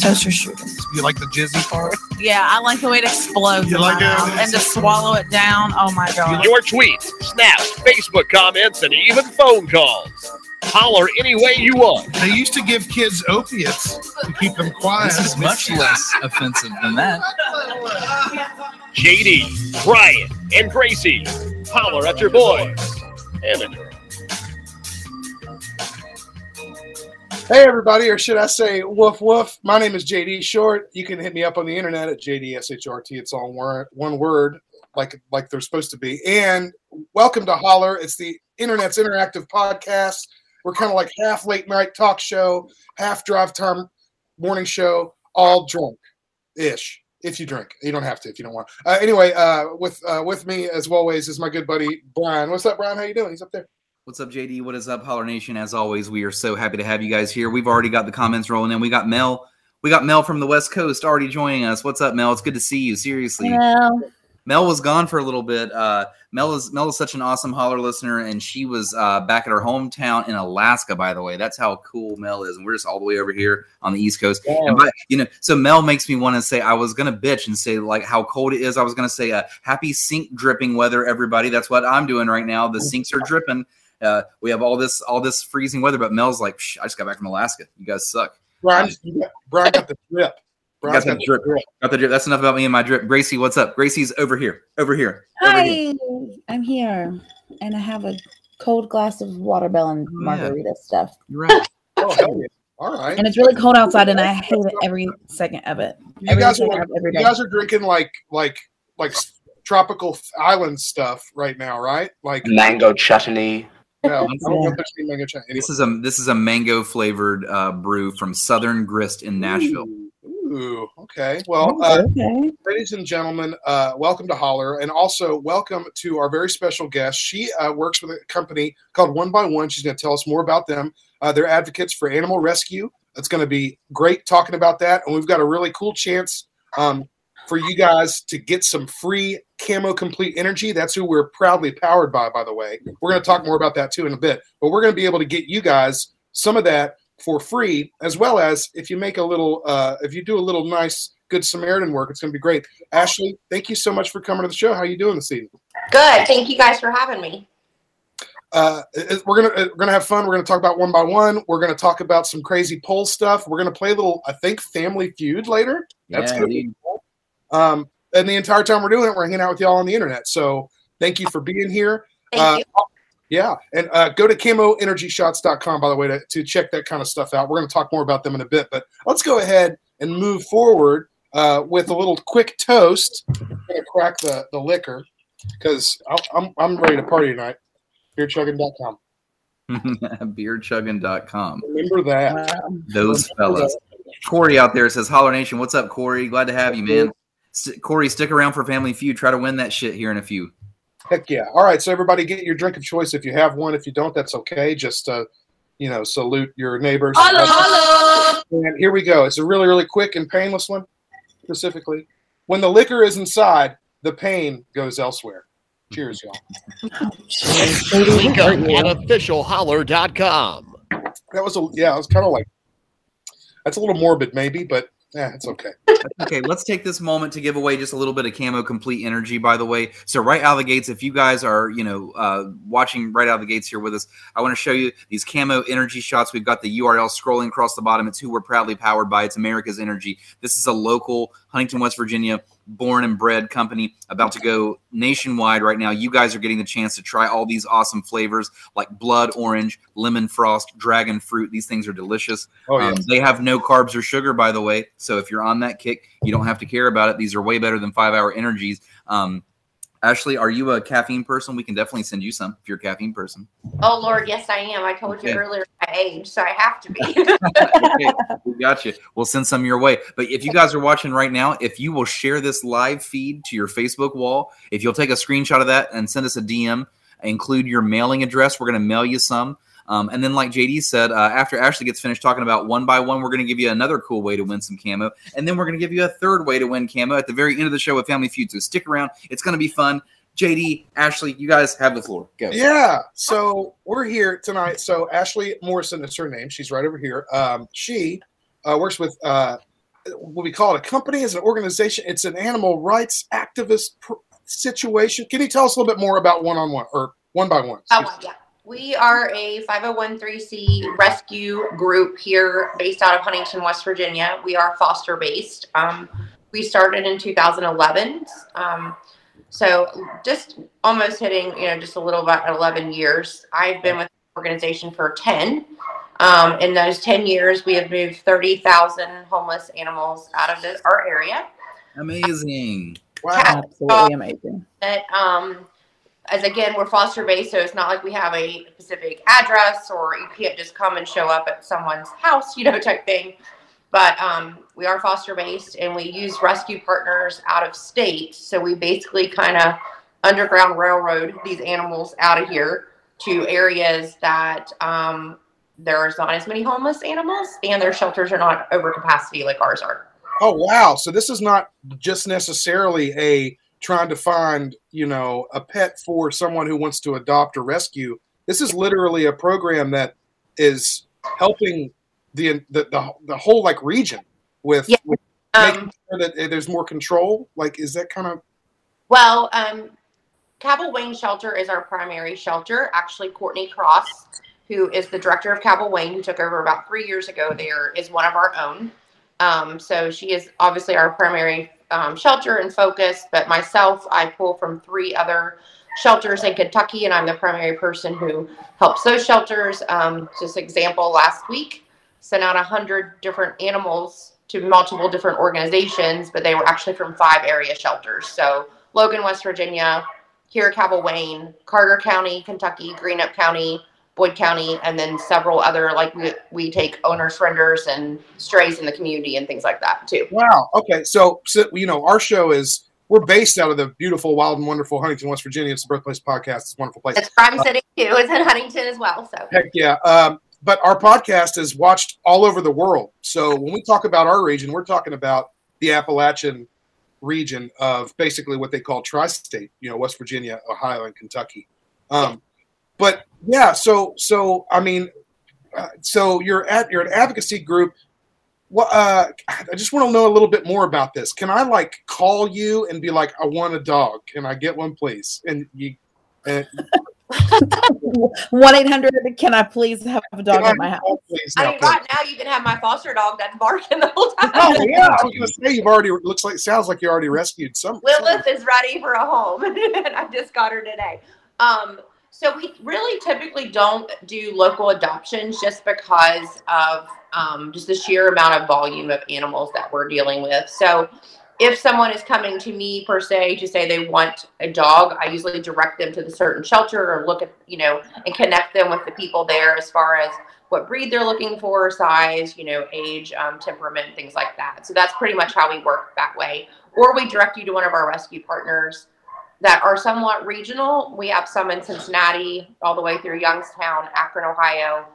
toaster strudels. You like the jizzy part? Yeah, I like the way it explodes You in like my it? mouth and to swallow it down. Oh my god! Your tweets, snaps, Facebook comments, and even phone calls. Holler any way you want. They used to give kids opiates to keep them quiet. This is much less offensive than that. JD, Brian, and Gracie. Holler at your boys and Hey, everybody, or should I say woof woof? My name is JD Short. You can hit me up on the internet at JDSHRT. It's all one, word, like like they're supposed to be. And welcome to Holler. It's the internet's interactive podcast. We're kind of like half late night talk show, half drive time morning show, all drunk ish. If you drink, you don't have to if you don't want. Uh, anyway, uh, with uh, with me as always is my good buddy Brian. What's up, Brian? How you doing? He's up there. What's up, JD? What is up, Holler Nation? As always, we are so happy to have you guys here. We've already got the comments rolling in. We got Mel. We got Mel from the West Coast already joining us. What's up, Mel? It's good to see you. Seriously. Mel was gone for a little bit. Uh, Mel is Mel is such an awesome holler listener, and she was uh, back at her hometown in Alaska. By the way, that's how cool Mel is, and we're just all the way over here on the East Coast. And by, you know, so Mel makes me want to say I was gonna bitch and say like how cold it is. I was gonna say uh, happy sink dripping weather, everybody. That's what I'm doing right now. The sinks are dripping. Uh, we have all this all this freezing weather, but Mel's like, Psh, I just got back from Alaska. You guys suck. Brian, got- Brian got the drip. Brian's Got the drip. Got the drip. That's enough about me and my drip. Gracie, what's up? Gracie's over here. Over here. Over here. Hi, I'm here, and I have a cold glass of watermelon Oh, yeah. margarita stuff. You're right. Oh, yeah. All right. And it's really cold outside, and I hate every second of it. You Every guys are like, of every you guys are drinking like like like tropical island stuff right now, right? Like mango chutney. Yeah, I don't know Yeah. if there's any mango chutney. Anyway. This is a this is a mango flavored uh, brew from Southern Grist in Nashville. Ooh, okay. Well, Oh, uh, okay. ladies and gentlemen, uh, welcome to Holler, and also welcome to our very special guest. She uh, works with a company called One by One. She's going to tell us more about them. Uh, they're advocates for animal rescue. It's going to be great talking about that, and we've got a really cool chance um, for you guys to get some free Camo Complete Energy. That's who we're proudly powered by, by the way. We're going to talk more about that too in a bit, but we're going to be able to get you guys some of that for free, as well as if you make a little, uh, if you do a little nice Good Samaritan work, it's going to be great. Ashley, thank you so much for coming to the show. How are you doing this evening? Good. Thank you guys for having me. Uh, we're gonna uh, we're gonna have fun. We're gonna talk about one by one. We're gonna talk about some crazy poll stuff. We're gonna play a little, I think, Family Feud later. That's Yeah, gonna be dude. cool. Um, and the entire time we're doing it, we're hanging out with y'all on the internet. So thank you for being here. Thank Uh, you. Yeah, and uh, go to camoenergyshots.com, by the way, to, to check that kind of stuff out. We're going to talk more about them in a bit, but let's go ahead and move forward uh, with a little quick toast. I'm going to crack the, the liquor because I'm, I'm ready to party tonight. Beerchugging.com. Beerchugging.com. Remember that. Wow. Those fellas. Corey out there says, Holler Nation, what's up, Corey? Glad to have you, man. S- Corey, stick around for Family Feud. Try to win that shit here in a few. Heck yeah. All right, so everybody get your drink of choice. If you have one, if you don't, that's okay. Just, uh, you know, salute your neighbors. Hello. And here we go. It's a really, really quick and painless one, specifically. When the liquor is inside, the pain goes elsewhere. Cheers, y'all. Link up at officialholler.com. That was a yeah. It was kind of like that's a little morbid, maybe, but yeah, it's okay. okay, let's take this moment to give away just a little bit of camo complete energy. By the way, so right out of the gates, if you guys are you know uh, watching right out of the gates here with us, I want to show you these camo energy shots. We've got the URL scrolling across the bottom. It's who we're proudly powered by. It's America's Energy. This is a local Huntington, West Virginia, born and bred company about to go nationwide right now. You guys are getting the chance to try all these awesome flavors like blood orange, lemon frost, dragon fruit. These things are delicious. Oh yeah. Um, they have no carbs or sugar, by the way. So if you're on that kick, you don't have to care about it. These are way better than five hour energies. Um, Ashley, are you a caffeine person? We can definitely send you some if you're a caffeine person. Oh Lord, yes I am. I told you earlier my age, so I have to be. okay, we got you. We'll send some your way. But if you guys are watching right now, if you will share this live feed to your Facebook wall, if you'll take a screenshot of that and send us a DM, include your mailing address. We're going to mail you some. Um, and then, like JD said, uh, after Ashley gets finished talking about one by one, we're going to give you another cool way to win some camo. And then we're going to give you a third way to win camo at the very end of the show with Family Feud. So stick around. It's going to be fun. JD, Ashley, you guys have the floor. Go. Yeah. So we're here tonight. So Ashley Morrison is her name. She's right over here. Um, she uh, works with uh, what we call it a company as an organization. It's an animal rights activist pr- situation. Can you tell us a little bit more about one on one or one by one? Oh, yeah. We are a 501c rescue group here based out of Huntington, West Virginia. We are foster based. Um, we started in 2011. Um, so just almost hitting, you know, just a little about 11 years. I've been with the organization for 10. Um, in those 10 years, we have moved 30,000 homeless animals out of the, our area. Amazing. Wow. Absolutely amazing. That, um, as again, we're foster based, so it's not like we have a specific address or you can't just come and show up at someone's house, you know, type thing. But um, we are foster based and we use rescue partners out of state. So we basically kind of underground railroad these animals out of here to areas that um, there's not as many homeless animals and their shelters are not over capacity like ours are. Oh wow! So this is not just necessarily a trying to find you know a pet for someone who wants to adopt or rescue. This is literally a program that is helping the the the, the whole like region with, Yeah. with Um, making sure that there's more control. Like, is that kind of Well, um, Cabell Wayne Shelter is our primary shelter. Actually, Courtney Cross, who is the director of Cabell Wayne, who took over about three years ago, there is one of our own. Um, so she is obviously our primary um, shelter and focus. But myself, I pull from three other shelters in Kentucky, and I'm the primary person who helps those shelters. Um, just example, last week sent out a hundred different animals to multiple different organizations, but they were actually from five area shelters. So Logan, West Virginia, here Cabell Wayne, Carter County, Kentucky, Greenup County, Boyd County, and then several other like we, we take owner surrenders and strays in the community and things like that too. wow? Okay, so, so you know, our show is we're based out of the beautiful, wild, and wonderful Huntington, West Virginia. It's the birthplace podcast. It's a wonderful place. It's Crime City too. It's in Huntington as well. So Heck yeah. Um, but our podcast is watched all over the world. So when we talk about our region, we're talking about the Appalachian region of basically what they call tri-state, you know, West Virginia, Ohio, and Kentucky. Um, but yeah, so so I mean, uh, so you're at you're an advocacy group. What uh, I just want to know a little bit more about this. Can I like call you and be like, I want a dog. Can I get one, please? And you, and One eight hundred. Can I please have a dog in my house? Please, I mean, please. right now you can have my foster dog that's barking the whole time. Oh yeah, I was gonna say you've already looks like sounds like you already rescued some. Lilith is ready for a home, and I just got her today. Um, so we really typically don't do local adoptions just because of um, just the sheer amount of volume of animals that we're dealing with. So if someone is coming to me per se to say they want a dog, I usually direct them to the certain shelter or look at you know and connect them with the people there as far as what breed they're looking for, size, you know, age, um, temperament, things like that. So that's pretty much how we work that way. Or we direct you to one of our rescue partners that are somewhat regional. We have some in Cincinnati, all the way through Youngstown, Akron, Ohio,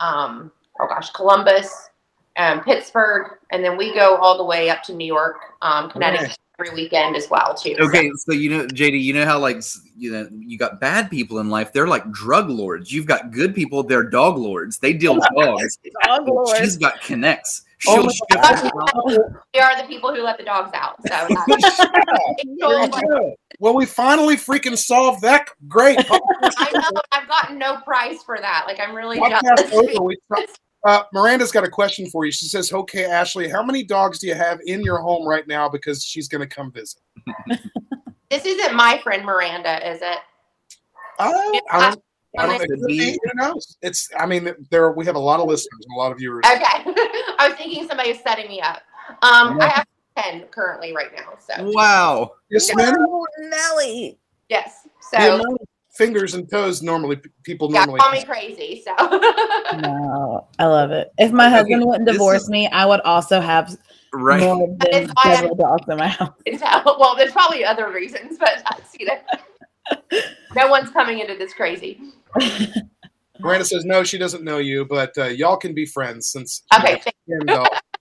um, oh gosh, Columbus, and Pittsburgh, and then we go all the way up to New York, um, Connecticut every weekend as well too. Okay, so you know, JD, you know how like you know you got bad people in life. They're like drug lords. You've got good people. They're dog lords. They deal with dogs. Dog lord. She's got connects. Oh She'll my shift around. we are the people who let the dogs out. So that's- Very good. Well, we finally freaking solved that. Great. I know I've gotten no price for that. Like I'm really Podcast jealous. over. Uh, Miranda's got a question for you. She says, "Okay, Ashley, how many dogs do you have in your home right now? Because she's going to come visit." This isn't my friend Miranda, is it? Oh, I don't. I don't Okay. know. Who knows? It's. I mean, there we have a lot of listeners and a lot of viewers. I was thinking somebody was setting me up. Um, I have ten currently right now. So Wow. Yes, ma'am. Oh, Nelly. yes. The So amount of fingers and toes normally people yeah, normally. call me crazy. So No, I love it. If my Okay, husband wouldn't divorce is- me, I would also have Right. more than it's why several dogs in my house. well, there's probably other reasons, but that's you know. no one's coming into this crazy. Miranda says no, she doesn't know you, but uh, y'all can be friends since. Okay, thank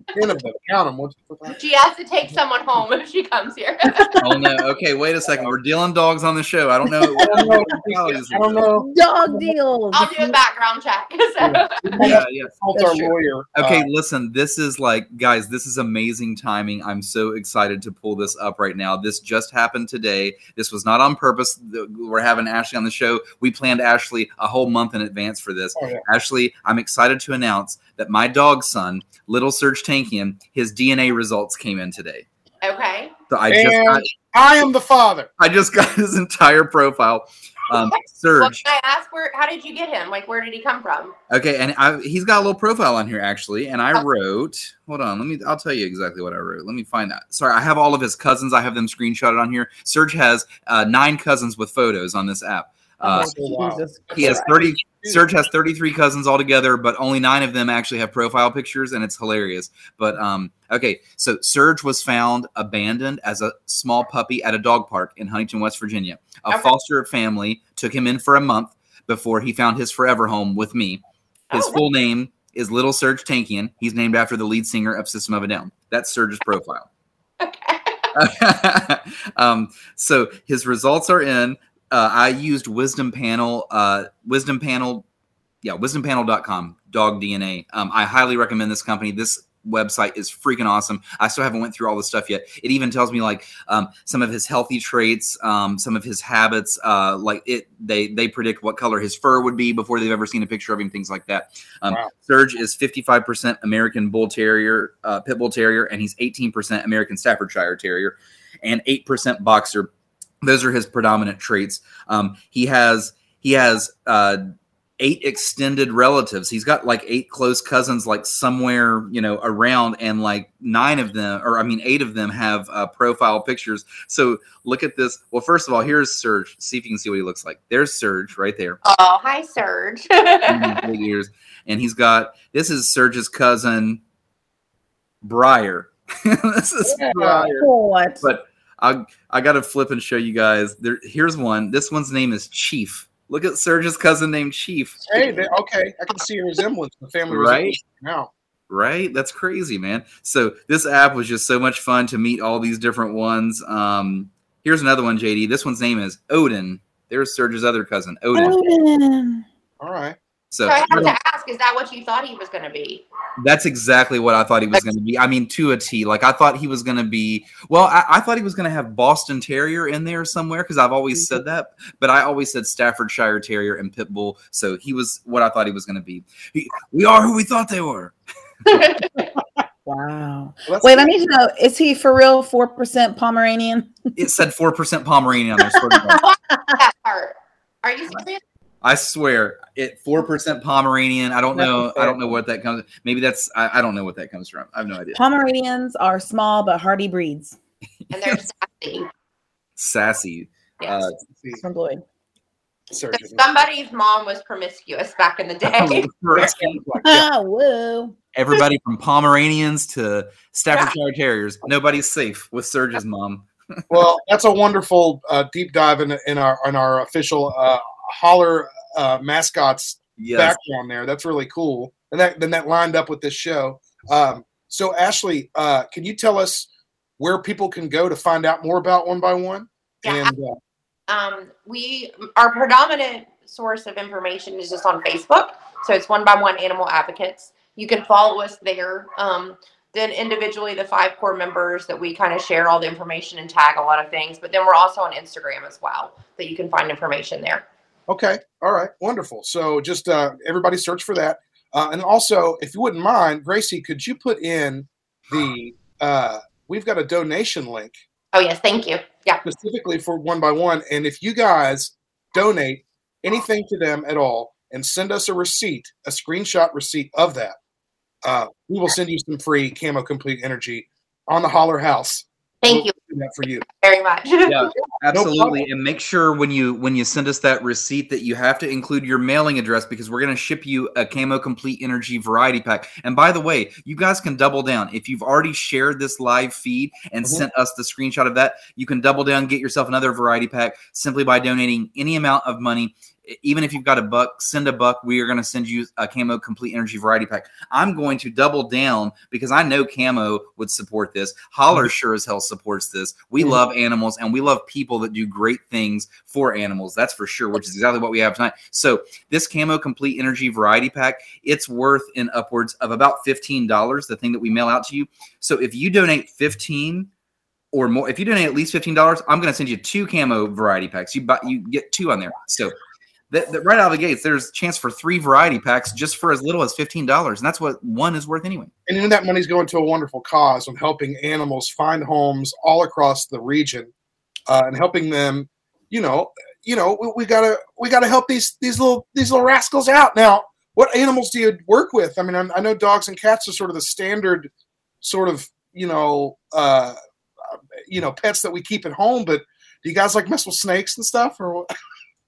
ten, of them. Count them. What's She has to take someone home if she comes here. oh no. Okay, wait a second. We're dealing dogs on the show. I don't know. I don't know. I don't know. Dog deals. I'll do a background check. So. Yeah, yeah. Consult our lawyer. Okay, Uh, listen, this is like, guys, this is amazing timing. I'm so excited to pull this up right now. This just happened today. This was not on purpose. We're having Ashley on the show. We planned Ashley a whole month in advance for this. Oh, yeah. Ashley, I'm excited to announce that my dog son, little Serge Tankian, his DNA results came in today. Okay. So I and just got, I am the father. I just got his entire profile. Um, Serge. Well, I ask where? How did you get him? Like, where did he come from? Okay, and I, he's got a little profile on here actually, and I okay. wrote. Hold on, let me. I'll tell you exactly what I wrote. Let me find that. Sorry, I have all of his cousins. I have them screenshotted on here. Serge has uh, nine cousins with photos on this app. Uh, oh, wow. He has 30, Serge has thirty-three cousins altogether, but only nine of them actually have profile pictures, and it's hilarious. But um, okay, so Serge was found abandoned as a small puppy at a dog park in Huntington, West Virginia. A Okay. foster family took him in for a month before he found his forever home with me. His Oh, full name is Little Serge Tankian. He's named after the lead singer of System of a Down. That's Serge's profile. Okay. um, so his results are in. Uh, I used Wisdom Panel, uh, Wisdom Panel, yeah, wisdompanel.com, dog DNA. Um, I highly recommend this company. This website is freaking awesome. I still haven't went through all the stuff yet. It even tells me like um, some of his healthy traits, um, some of his habits. Uh, like it, they they predict what color his fur would be before they've ever seen a picture of him. Things like that. Um, Wow. Serge is 55% American Bull Terrier, uh, Pit Bull Terrier, and he's 18% American Staffordshire Terrier, and 8% Boxer. Those are his predominant traits. Um, he has he has uh, eight extended relatives. He's got like eight close cousins, like somewhere you know around, and like nine of them, or I mean eight of them, have uh, profile pictures. So look at this. Well, first of all, here's Serge. See if you can see what he looks like. There's Serge right there Oh, hi, Serge. Mhm, big ears. And he's got this is Serge's cousin, Briar. this is Yeah. Briar. What? But I I gotta flip and show you guys. There here's one. This one's name is Chief. Look at Serge's cousin named Chief. Hey, they, okay, I can see a resemblance. The family Right? now. Right? That's crazy, man. So this app was just so much fun to meet all these different ones. Um, here's another one, JD. This one's name is Odin. There's Serge's other cousin, Odin. Odin. All right. So so I have to ask: Is that what you thought he was going to be? That's exactly what I thought he was going to be. I mean, to a T. Like I thought he was going to be. Well, I, I thought he was going to have Boston Terrier in there somewhere because I've always said that. But I always said Staffordshire Terrier and Pit Bull. So he was what I thought he was going to be. He, we are who we thought they were. Wow. Well, that's Wait, I need to know: is he for real four percent Pomeranian? It said four percent Pomeranian on there. swear to God. that part. Are you serious? I swear, it four percent Pomeranian. I don't That's know. I don't know what that comes. Maybe that's. I, I don't know what that comes from. I have no idea. Pomeranians are small but hardy breeds. And they're sassy. Sassy. Yes. Uh, From Lloyd. So somebody's mom was promiscuous back in the day. right. Ah, whoa. Everybody from Pomeranians to Staffordshire Terriers. Nobody's safe with Serge's mom. Well, that's a wonderful uh, deep dive in, in our in our official uh, holler uh, mascots Yes. background there. That's really cool, and that then that lined up with this show. Um, so, Ashley, uh, can you tell us where people can go to find out more about One by One? Yeah. And uh, um, we our predominant source of information is just on Facebook. So it's one by one animal advocates. You can follow us there. Um, then individually, the five core members that we kind of share all the information and tag a lot of things. But then we're also on Instagram as well, that you can find information there. Okay, all right, wonderful. So, just uh, everybody search for that. Uh, and also, if you wouldn't mind, Gracie, could you put in the uh, we've got a donation link Oh yes, thank you. Yeah. specifically for one by one. And if you guys donate anything to them at all and send us a receipt, a screenshot receipt of that, uh, we will send you some free camo complete energy on the holler house. Thank you. Do that for you. Very much. Yeah, absolutely. and make sure when you when you send us that receipt that you have to include your mailing address because we're going to ship you a Camo Complete Energy variety pack. And by the way, you guys can double down if you've already shared this live feed and Mhm. sent us the screenshot of that. You can double down, get yourself another variety pack simply by donating any amount of money. Even if you've got a buck, send a buck. We are going to send you a Camo Complete Energy variety pack. I'm going to double down because I know Camo would support this. Holler sure as hell supports this. We Mhm. love animals and we love people that do great things for animals. That's for sure, which is exactly what we have tonight. So this Camo Complete Energy variety pack, it's worth in upwards of about $15, the thing that we mail out to you. So if you donate 15 or more, if you donate at least $15, I'm going to send you two camo variety packs. You buy, you get two on there. So that, that right out of the gates, there's a chance for three variety packs just for as little as $15. And that's what one is worth anyway. And then that money's going to a wonderful cause of helping animals find homes all across the region, uh, and helping them. You know, you know, we, we gotta we gotta help these these little these little rascals out. Now, what animals do you work with? I mean, I'm, I know dogs and cats are sort of the standard, sort of you know, uh, you know, pets that we keep at home. But do you guys like mess with snakes and stuff, or what?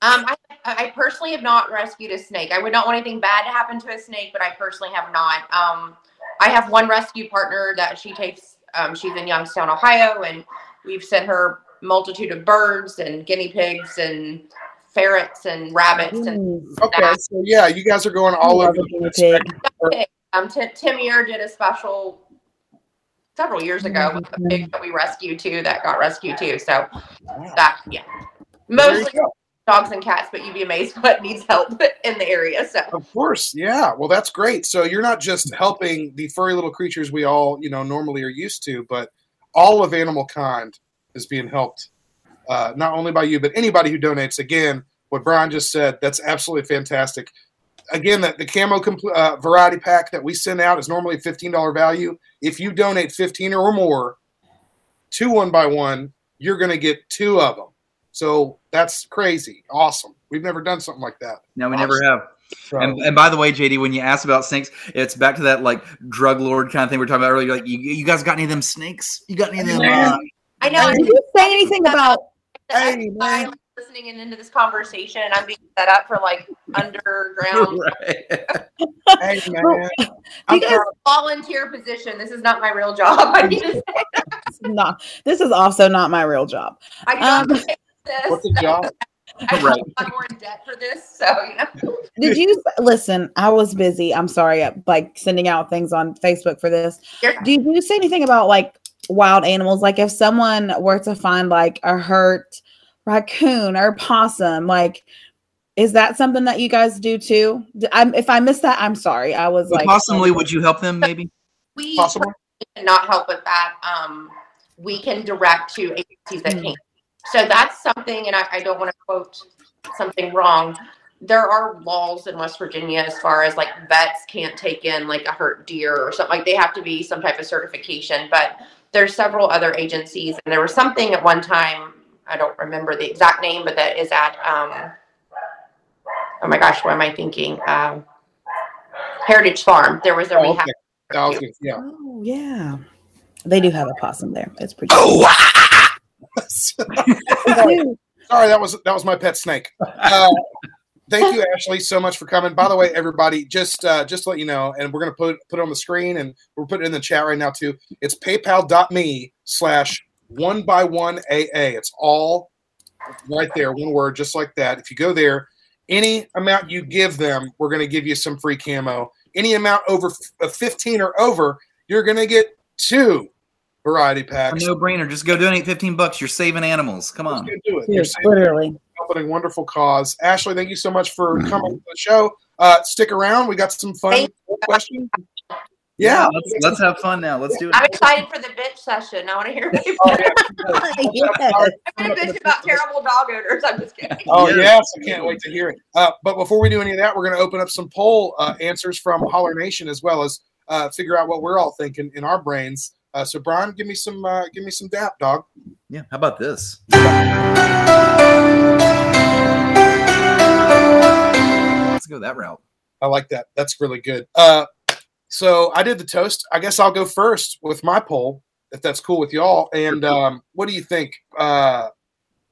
Um, I, I personally have not rescued a snake. I would not want anything bad to happen to a snake, but I personally have not. Um, I have one rescue partner that she takes. Um, she's in Youngstown, Ohio, and we've sent her multitude of birds and guinea pigs and ferrets and rabbits and Okay, so yeah, you guys are going all over. a the pig. um, Tim, Tim Irr did a special several years ago with the Mhm. pig that we rescued too, that got rescued too. So that, yeah, mostly. Dogs and cats, but you'd be amazed what needs help in the area. So Of course, yeah. Well, that's great. So you're not just helping the furry little creatures we all, you know, normally are used to, but all of animal kind is being helped, uh, not only by you, but anybody who donates. Again, what Brian just said, that's absolutely fantastic. Again, that the camo compl- uh, variety pack that we send out is normally fifteen dollar value. If you donate fifteen or more, two one by one, you're going to get two of them. So that's crazy, awesome. We've never done something like that. No, we never have. So- And, and by the way, JD, when you asked about snakes, it's back to that like drug lord kind of thing we are talking about earlier. Like, you, you guys got any of them snakes? You got any of them? Man. uh, I know Did you say anything about? Hey, man. listening in into this conversation, and I'm being set up for like underground. Hey man, I'm You guys- volunteer position. This is not my real job. I need to say, No, this is also not my real job. I do not Um, say this. what's the job? I'm Right. I'm more in debt for this, so you know. Did you listen? I was busy. I'm sorry, uh, like sending out things on Facebook for this. You're- Did you say anything about like wild animals? Like if someone were to find like a hurt raccoon or possum, like is that something that you guys do too? D- I'm, if I missed that, I'm sorry. I was Well, like, possibly, would you help them? Maybe. We Possible. cannot help with that. Um, we can direct to agencies that Hmm. can. So that's something, and I, I don't want to quote something wrong. There are laws in West Virginia as far as like vets can't take in like a hurt deer or something. Like they have to be some type of certification. But there's several other agencies, and there was something at one time. I don't remember the exact name, but that is at. Um, oh my gosh, what am I thinking? Um, Heritage Farm. There was a Oh, rehab. okay. Was yeah. oh yeah, they do have a possum there. It's pretty. Oh, They Sorry, that was that was my pet snake. Uh, thank you, Ashley, so much for coming. By the way, everybody, just uh, just to let you know, and we're gonna put put it on the screen, and we're putting it in the chat right now too. It's PayPal.me slash one by one AA. It's all right there, one word, just like that. If you go there, any amount you give them, we're gonna give you some free camo. Any amount over f- fifteen or over, you're gonna get two variety a packs. no brainer. Just go donate 15 bucks. You're saving animals. Come on. go do it. You're Yes, saving literally. helping a wonderful cause. Ashley, thank you so much for coming to the show. Uh, stick around. We got some fun Thank questions. Yeah. Let's, let's have fun now. Let's do it. I'm excited for the bitch session. I want to hear people. Oh, yeah. Yes. I'm gonna bitch about terrible dog owners. I'm just kidding. Oh, Yes. yes. I can't wait to hear it. Uh, but before we do any of that, we're going to open up some poll uh, answers from Holler Nation as well as uh, figure out what we're all thinking in our brains. Uh, so, Brian, give me some, uh, give me some dap, dog. Yeah. How about this? Let's go that route. I like that. That's really good. Uh, so I did the toast. I guess I'll go first with my poll. if that's cool with y'all. And um, what do you think? Uh,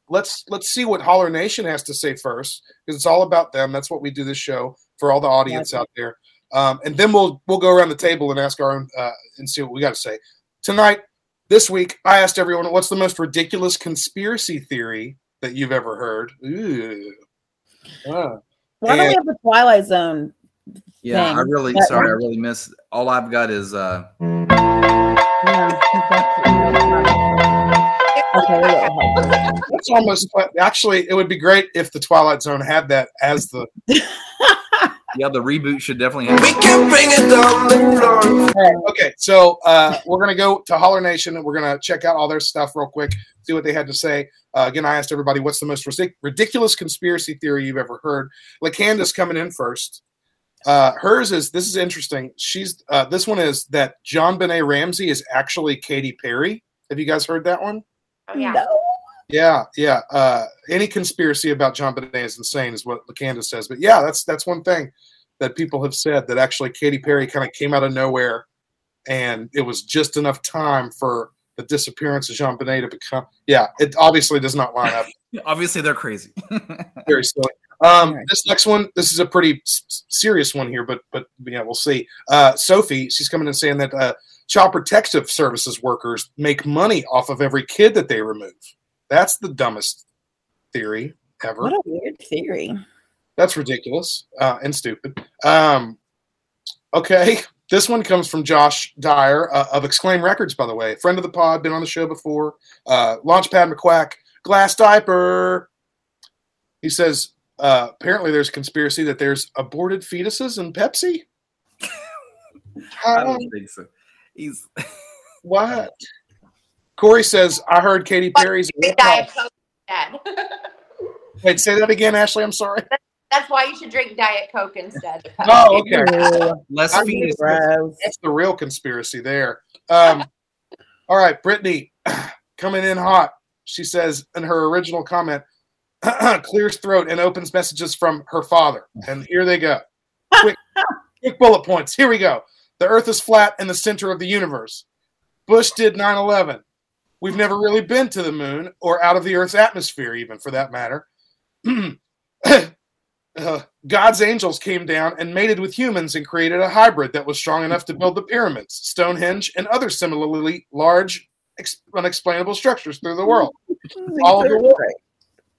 let's let's see what Holler Nation has to say first, because it's all about them. That's what we do this show for all the audience out there. Um, and then we'll we'll go around the table and ask our own uh, and see what we got to say tonight. This week, I asked everyone, "What's the most ridiculous conspiracy theory that you've ever heard?" Ooh. Ah. Why don't we have the Twilight Zone? Yeah, I really That sorry. I really miss. All I've got is uh. Yeah, Okay, we got it. That's almost actually. It would be great if the Twilight Zone had that as the. Yeah, the reboot should definitely have. We can bring it down. Okay, so uh, we're gonna go to Holler Nation and we're gonna check out all their stuff real quick, see what they had to say. Uh, again, I asked everybody, "What's the most ridic- ridiculous conspiracy theory you've ever heard?" Lacanda's coming in first. Uh, hers is this is interesting. She's uh, this one is that JonBenét Ramsey is actually Katy Perry. Have you guys heard that one? Oh, yeah. No. Yeah, yeah. Uh, any conspiracy about JonBenét is insane, is what Lacanda says. But yeah, that's that's one thing that people have said that actually Katy Perry kind of came out of nowhere, and it was just enough time for the disappearance of Jean Benet to become. Yeah, it obviously does not line up. Obviously, they're crazy. Very silly. Um. This next one, this is a pretty s- serious one here, but but yeah, we'll see. Uh, Sophie, she's coming and saying that uh, child protective services workers make money off of every kid that they remove. That's the dumbest theory ever. What a weird theory. That's ridiculous uh, and stupid. Um, okay, this one comes from Josh Dyer uh, of Exclaim Records, by the way, friend of the pod, been on the show before. Uh, Launchpad McQuack, glass diaper. He says uh, apparently there's a conspiracy that there's aborted fetuses in Pepsi. I Um, don't think so. He's what? Corey says I heard Katy Perry's. Drink Diet Coke instead. Wait, say that again, Ashley. I'm sorry. That's why you should drink Diet Coke instead. of Pepsi. Oh, okay. Ew, less I fetus. That's the real conspiracy there. Um, all right, Brittany coming in hot. She says in her original comment, clears throat and opens messages from her father. And here they go. Quick, quick bullet points. Here we go. The earth is flat in the center of the universe. Bush did 9 11. We've never really been to the moon or out of the earth's atmosphere, even for that matter. Uh, God's angels came down and mated with humans and created a hybrid that was strong enough to build the pyramids, Stonehenge, and other similarly large, ex- unexplainable structures through the world. All of the world.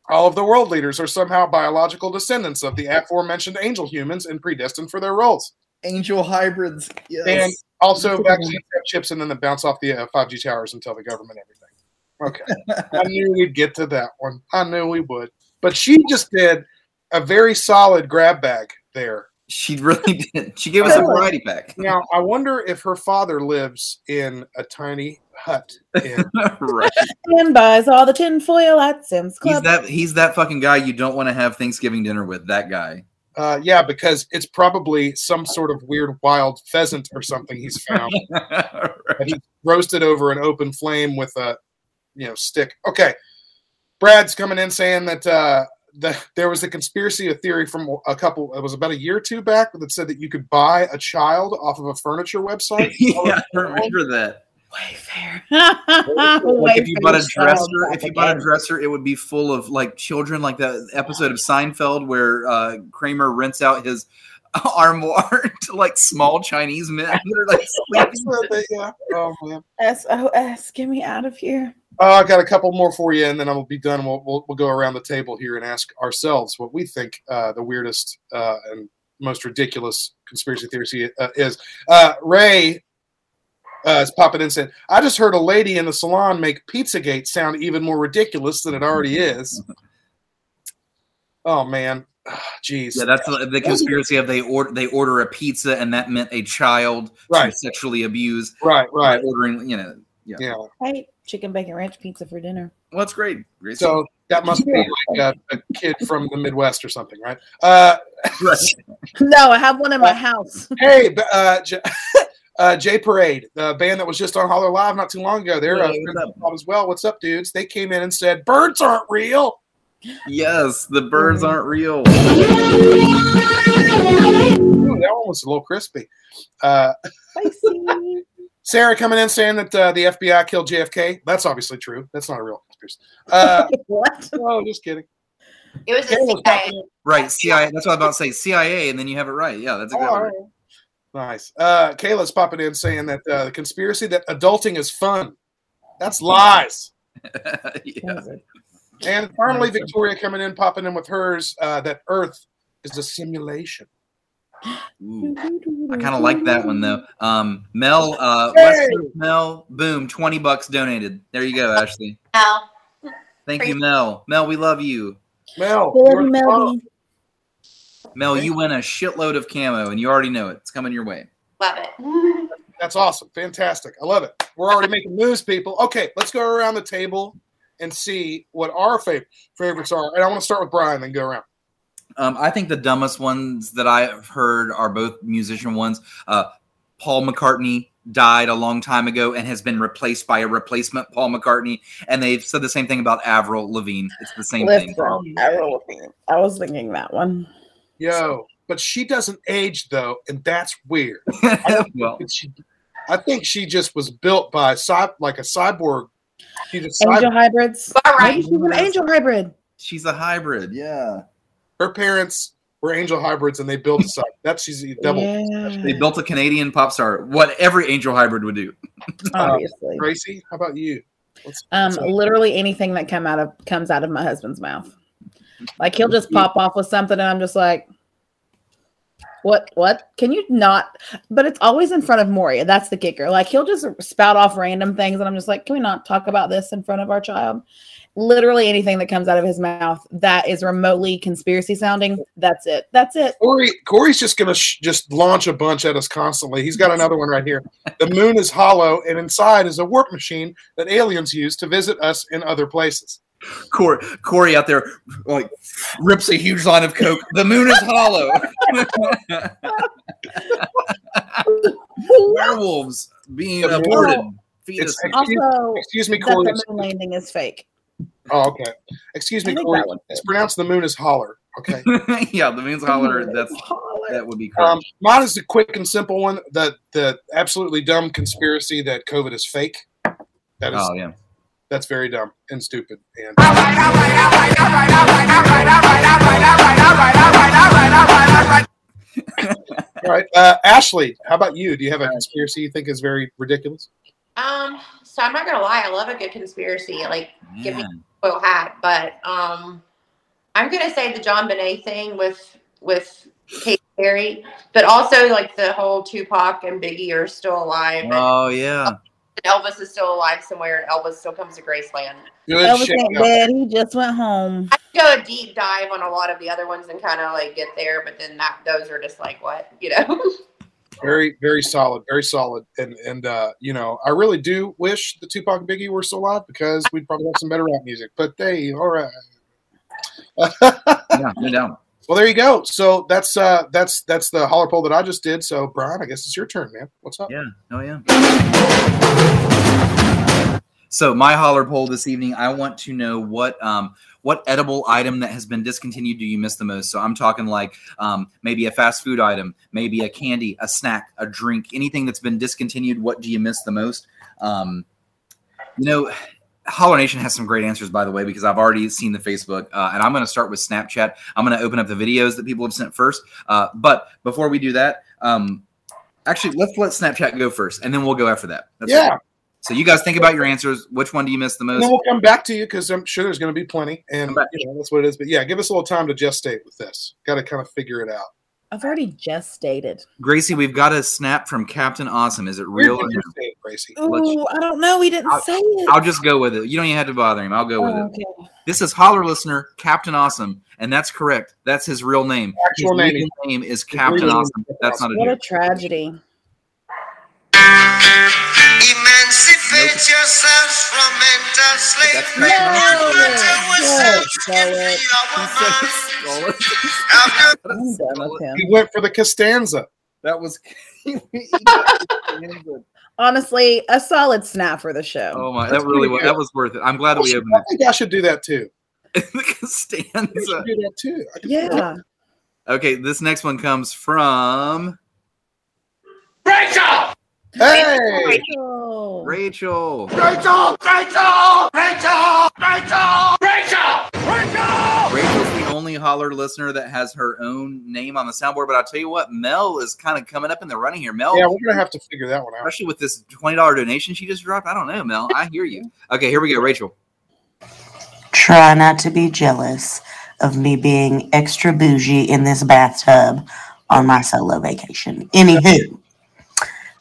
All of the world leaders are somehow biological descendants of the aforementioned angel humans and predestined for their roles. Angel hybrids. Yes. And also, vaccines have chips and then they bounce off the uh, 5G towers and tell the government everything. Okay. I knew we'd get to that one. I knew we would. But she just did a very solid grab bag there. she really did. She gave us a variety pack. Now, I wonder if her father lives in a tiny hut. In, right. And buys all the tinfoil at Sam's He's Club. that he's that fucking guy you don't want to have Thanksgiving dinner with. That guy. Uh, yeah, because it's probably some sort of weird wild pheasant or something he's found. that he roasted over an open flame with a you know stick. Okay, Brad's coming in saying that uh, the, there was a conspiracy, a theory from a couple. It was about a year or two back that said that you could buy a child off of a furniture website. yeah, I remember that. Wayfair. Like if you bought a dresser, if you bought a dresser, it would be full of like children, like that episode of Seinfeld where uh, Kramer rents out his armoire to like small Chinese men. They're like sleeping. yeah. Oh man. SOS, get me out of here. Uh, I got a couple more for you, and then I'll be done. We'll, we'll, we'll go around the table here and ask ourselves what we think uh, the weirdest uh, and most ridiculous conspiracy theory uh, is. Uh, Ray uh, is popping in and said, I just heard a lady in the salon make Pizzagate sound even more ridiculous than it already is. oh, man. Jeez. Yeah, that's the, the conspiracy of they order they order a pizza and that meant a child Right. sexually abused. right, right. ordering. You know, yeah. Yeah. I ate chicken bacon ranch pizza for dinner. Well, that's great. Great So that must be like a, a kid from the Midwest or something, right? Uh, Right. No, I have one in my house. Hey, uh, J- uh, J Parade, the band that was just on Holler Live not too long ago. They're uh, Hey, what's friends of the pod as well. What's up, dudes? They came in and said birds aren't real. Yes, the birds aren't real. Ooh, that one was a little crispy. Uh, Sarah coming in saying that uh, the FBI killed JFK. That's obviously true. That's not a real conspiracy. Uh, what? oh, just kidding. It was a CIA. Right, CIA. That's what I was about to say. CIA, and then you have it right. Yeah, that's Oh, exactly all right. Right. Nice. Uh, Kayla's popping in saying that uh, the conspiracy that adulting is fun. That's lies. yeah. And finally, Victoria coming in, popping in with hers uh, that Earth is a simulation. Ooh, I kind of like that one though. Um, Mel, uh, Hey! Coast Mel, boom, twenty bucks donated. There you go, Ashley. Mel, Thank you, Mel. Mel, we love you. Mel, Love you're you, the Melody. Mel, you win a shitload of camo, and you already know it. It's coming your way. love it. That's awesome. Fantastic. I love it. We're already making moves, people. Okay, let's go around the table and see what our fav- favorites are. And I want to start with Brian, then go around. Um, I think the dumbest ones that I've heard are both musician ones. Uh, Paul McCartney died a long time ago and has been replaced by a replacement Paul McCartney, and they've said the same thing about Avril Lavigne. It's the same thing. Listen, I will- I was thinking that one. Yo, but she doesn't age though, and that's weird. well, she, I think she just was built by cy- like a cyborg. She's a Angel hybrids. All right. Maybe she's an angel hybrid. she's a hybrid. Yeah. Her parents were angel hybrids, and they built a cyborg. That's she's a double. Yeah, They built a Canadian pop star. What every angel hybrid would do. obviously. Gracie, how about you? What's, Um, what's literally anything that come out of comes out of my husband's mouth. Like he'll just pop off with something, and I'm just like, "What? What? Can you not?" But it's always in front of Moria. That's the kicker. Like he'll just spout off random things, and I'm just like, "Can we not talk about this in front of our child?" Literally anything that comes out of his mouth that is remotely conspiracy sounding. That's it. That's it. Corey, Corey's just gonna sh- just launch a bunch at us constantly. He's got another one right here. The moon is hollow, and inside is a warp machine that aliens use to visit us in other places. Corey, Corey out there like rips a huge line of coke. The moon is hollow. Werewolves being The aborted. Feed It's- us. Also, Excuse me, that Corey. the moon landing is fake. Oh, okay. Excuse me, Corey. It's pronounced the moon is holler. Okay. yeah, the moon's holler. That's Holler. that would be correct. Um, mine is the quick and simple one. The the absolutely dumb conspiracy that COVID is fake. That is oh yeah. That's very dumb and stupid. And all right, uh, Ashley, how about you? Do you have a conspiracy you think is very ridiculous? Um, so I'm not gonna lie, I love a good conspiracy. Like, give me Man. a hat, but um, I'm gonna say the JonBenét thing with with Kate Perry, but also like the whole Tupac and Biggie are still alive, and Oh yeah. Elvis is still alive somewhere, and Elvis still comes to Graceland. Good Elvis shit. ain't dead. He just went home. I could go a deep dive on a lot of the other ones and kind of like get there, but then that those are just like what you know. Very, very solid, very solid. And and uh, you know, I really do wish the Tupac and Biggie were still alive because we'd probably have some better rap music. But they, all right. Yeah, no doubt. Well, there you go. So that's uh that's that's the holler poll that I just did. So Brian, I guess it's your turn, man. What's up? Yeah. Oh yeah. So my holler poll this evening, I want to know what um what edible item that has been discontinued do you miss the most? So I'm talking like um maybe a fast food item, maybe a candy, a snack, a drink, anything that's been discontinued. What do you miss the most? Um, you know, Holler Nation has some great answers, by the way, because I've already seen the Facebook, uh, and I'm going to start with Snapchat. I'm going to open up the videos that people have sent first. Uh, but before we do that, um, actually, let's let Snapchat go first, and then we'll go after that. That's Yeah. So you guys think about your answers. Which one do you miss the most? then we'll come back to you because I'm sure there's going to be plenty, and you know, that's what it is. But yeah, give us a little time to gestate with this. Got to kind of figure it out. I've already just stated. Gracie, we've got a snap from Captain Awesome. Is it Where real? did Or you say it, Gracie? Let's- Ooh, I don't know. He didn't I'll- say it. I'll just go with it. You don't even have to bother him. I'll go with Oh, it. okay. This is Holler listener Captain Awesome, and that's correct. That's his real name. His Actual name. name is Captain legal Awesome. That's not a What a joke. tragedy. Emancipate yourselves from mental slavery. That's Yes, After go it. After I'm done. He went for the Costanza. That was. Honestly, a solid snap for the show. oh my! That's That really was. That was worth it. I'm glad that we opened I think I should do that too. the I Costanza. should do that too. I that. yeah. Okay, this next one comes from Hey, Rachel. Rachel. Rachel! Rachel! Rachel! Rachel! Rachel! Rachel! Rachel's the only holler listener that has her own name on the soundboard. But I'll tell you what, Mel is kind of coming up in the running here. Mel, yeah, we're gonna have to figure that one out. especially with this twenty dollar donation she just dropped. I don't know, Mel. I hear you. Okay, here we go, Rachel. Try not to be jealous of me being extra bougie in this bathtub on my solo vacation. Anywho,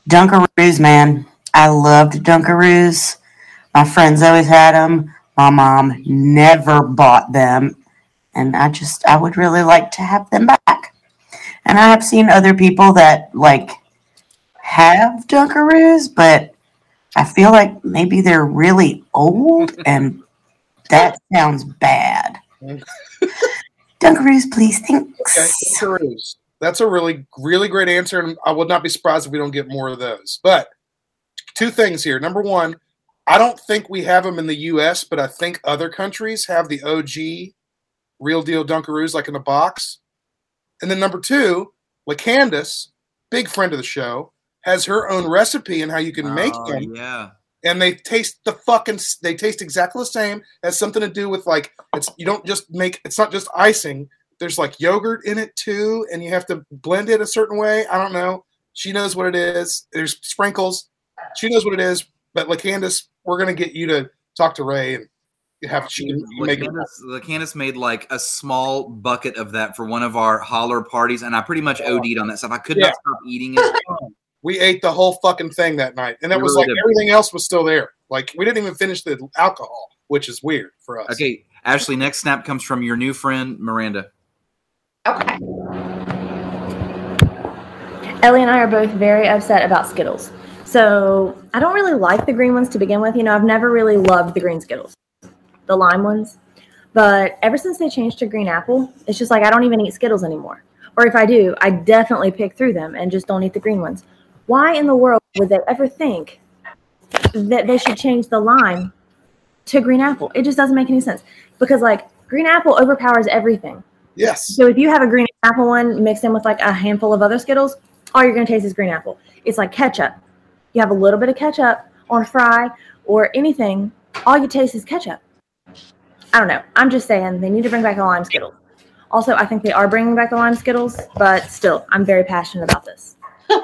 Dunkaroos, man. I loved Dunkaroos. My friends always had them. My mom never bought them. And I just, I would really like to have them back. And I have seen other people that like have Dunkaroos, but I feel like maybe they're really old and that sounds bad. Dunkaroos, please. Thanks. Okay. Dunkaroos. That's a really, really great answer, and I would not be surprised if we don't get more of those. But two things here. Number one, I don't think we have them in the U.S., but I think other countries have the OG, real deal Dunkaroos, like in a box. And then number two, LaCandace, big friend of the show, has her own recipe and how you can make Oh, them. Yeah. and they taste the fucking they taste exactly the same it has something to do with like it's you don't just make it's not just icing there's like yogurt in it too and you have to blend it a certain way i don't know she knows what it is there's sprinkles she knows what it is but like candace we're gonna get you to talk to ray and have she can make it made like a small bucket of that for one of our holler parties, and I pretty much OD'd on that stuff. I could Yeah. not stop eating it. we ate the whole fucking thing that night and that We was really like did. everything else was still there like we didn't even finish the alcohol which is weird for us Okay, Ashley, next snap comes from your new friend, Miranda. Okay. Ellie and I are both very upset about Skittles. So I don't really like the green ones to begin with. You know, I've never really loved the green Skittles, the lime ones. But ever since they changed to green apple, it's just like I don't even eat Skittles anymore. Or if I do, I definitely pick through them and just don't eat the green ones. Why in the world would they ever think that they should change the lime to green apple? It just doesn't make any sense. Because like green apple overpowers everything. Yes So if you have a green apple one mixed in with like a handful of other Skittles, all you're gonna taste is green apple. It's like ketchup. You have a little bit of ketchup on a fry or anything, all you taste is ketchup. I don't know. I'm just saying they need to bring back the lime Skittles. Also, I think they are bringing back the lime Skittles, but still, I'm very passionate about this.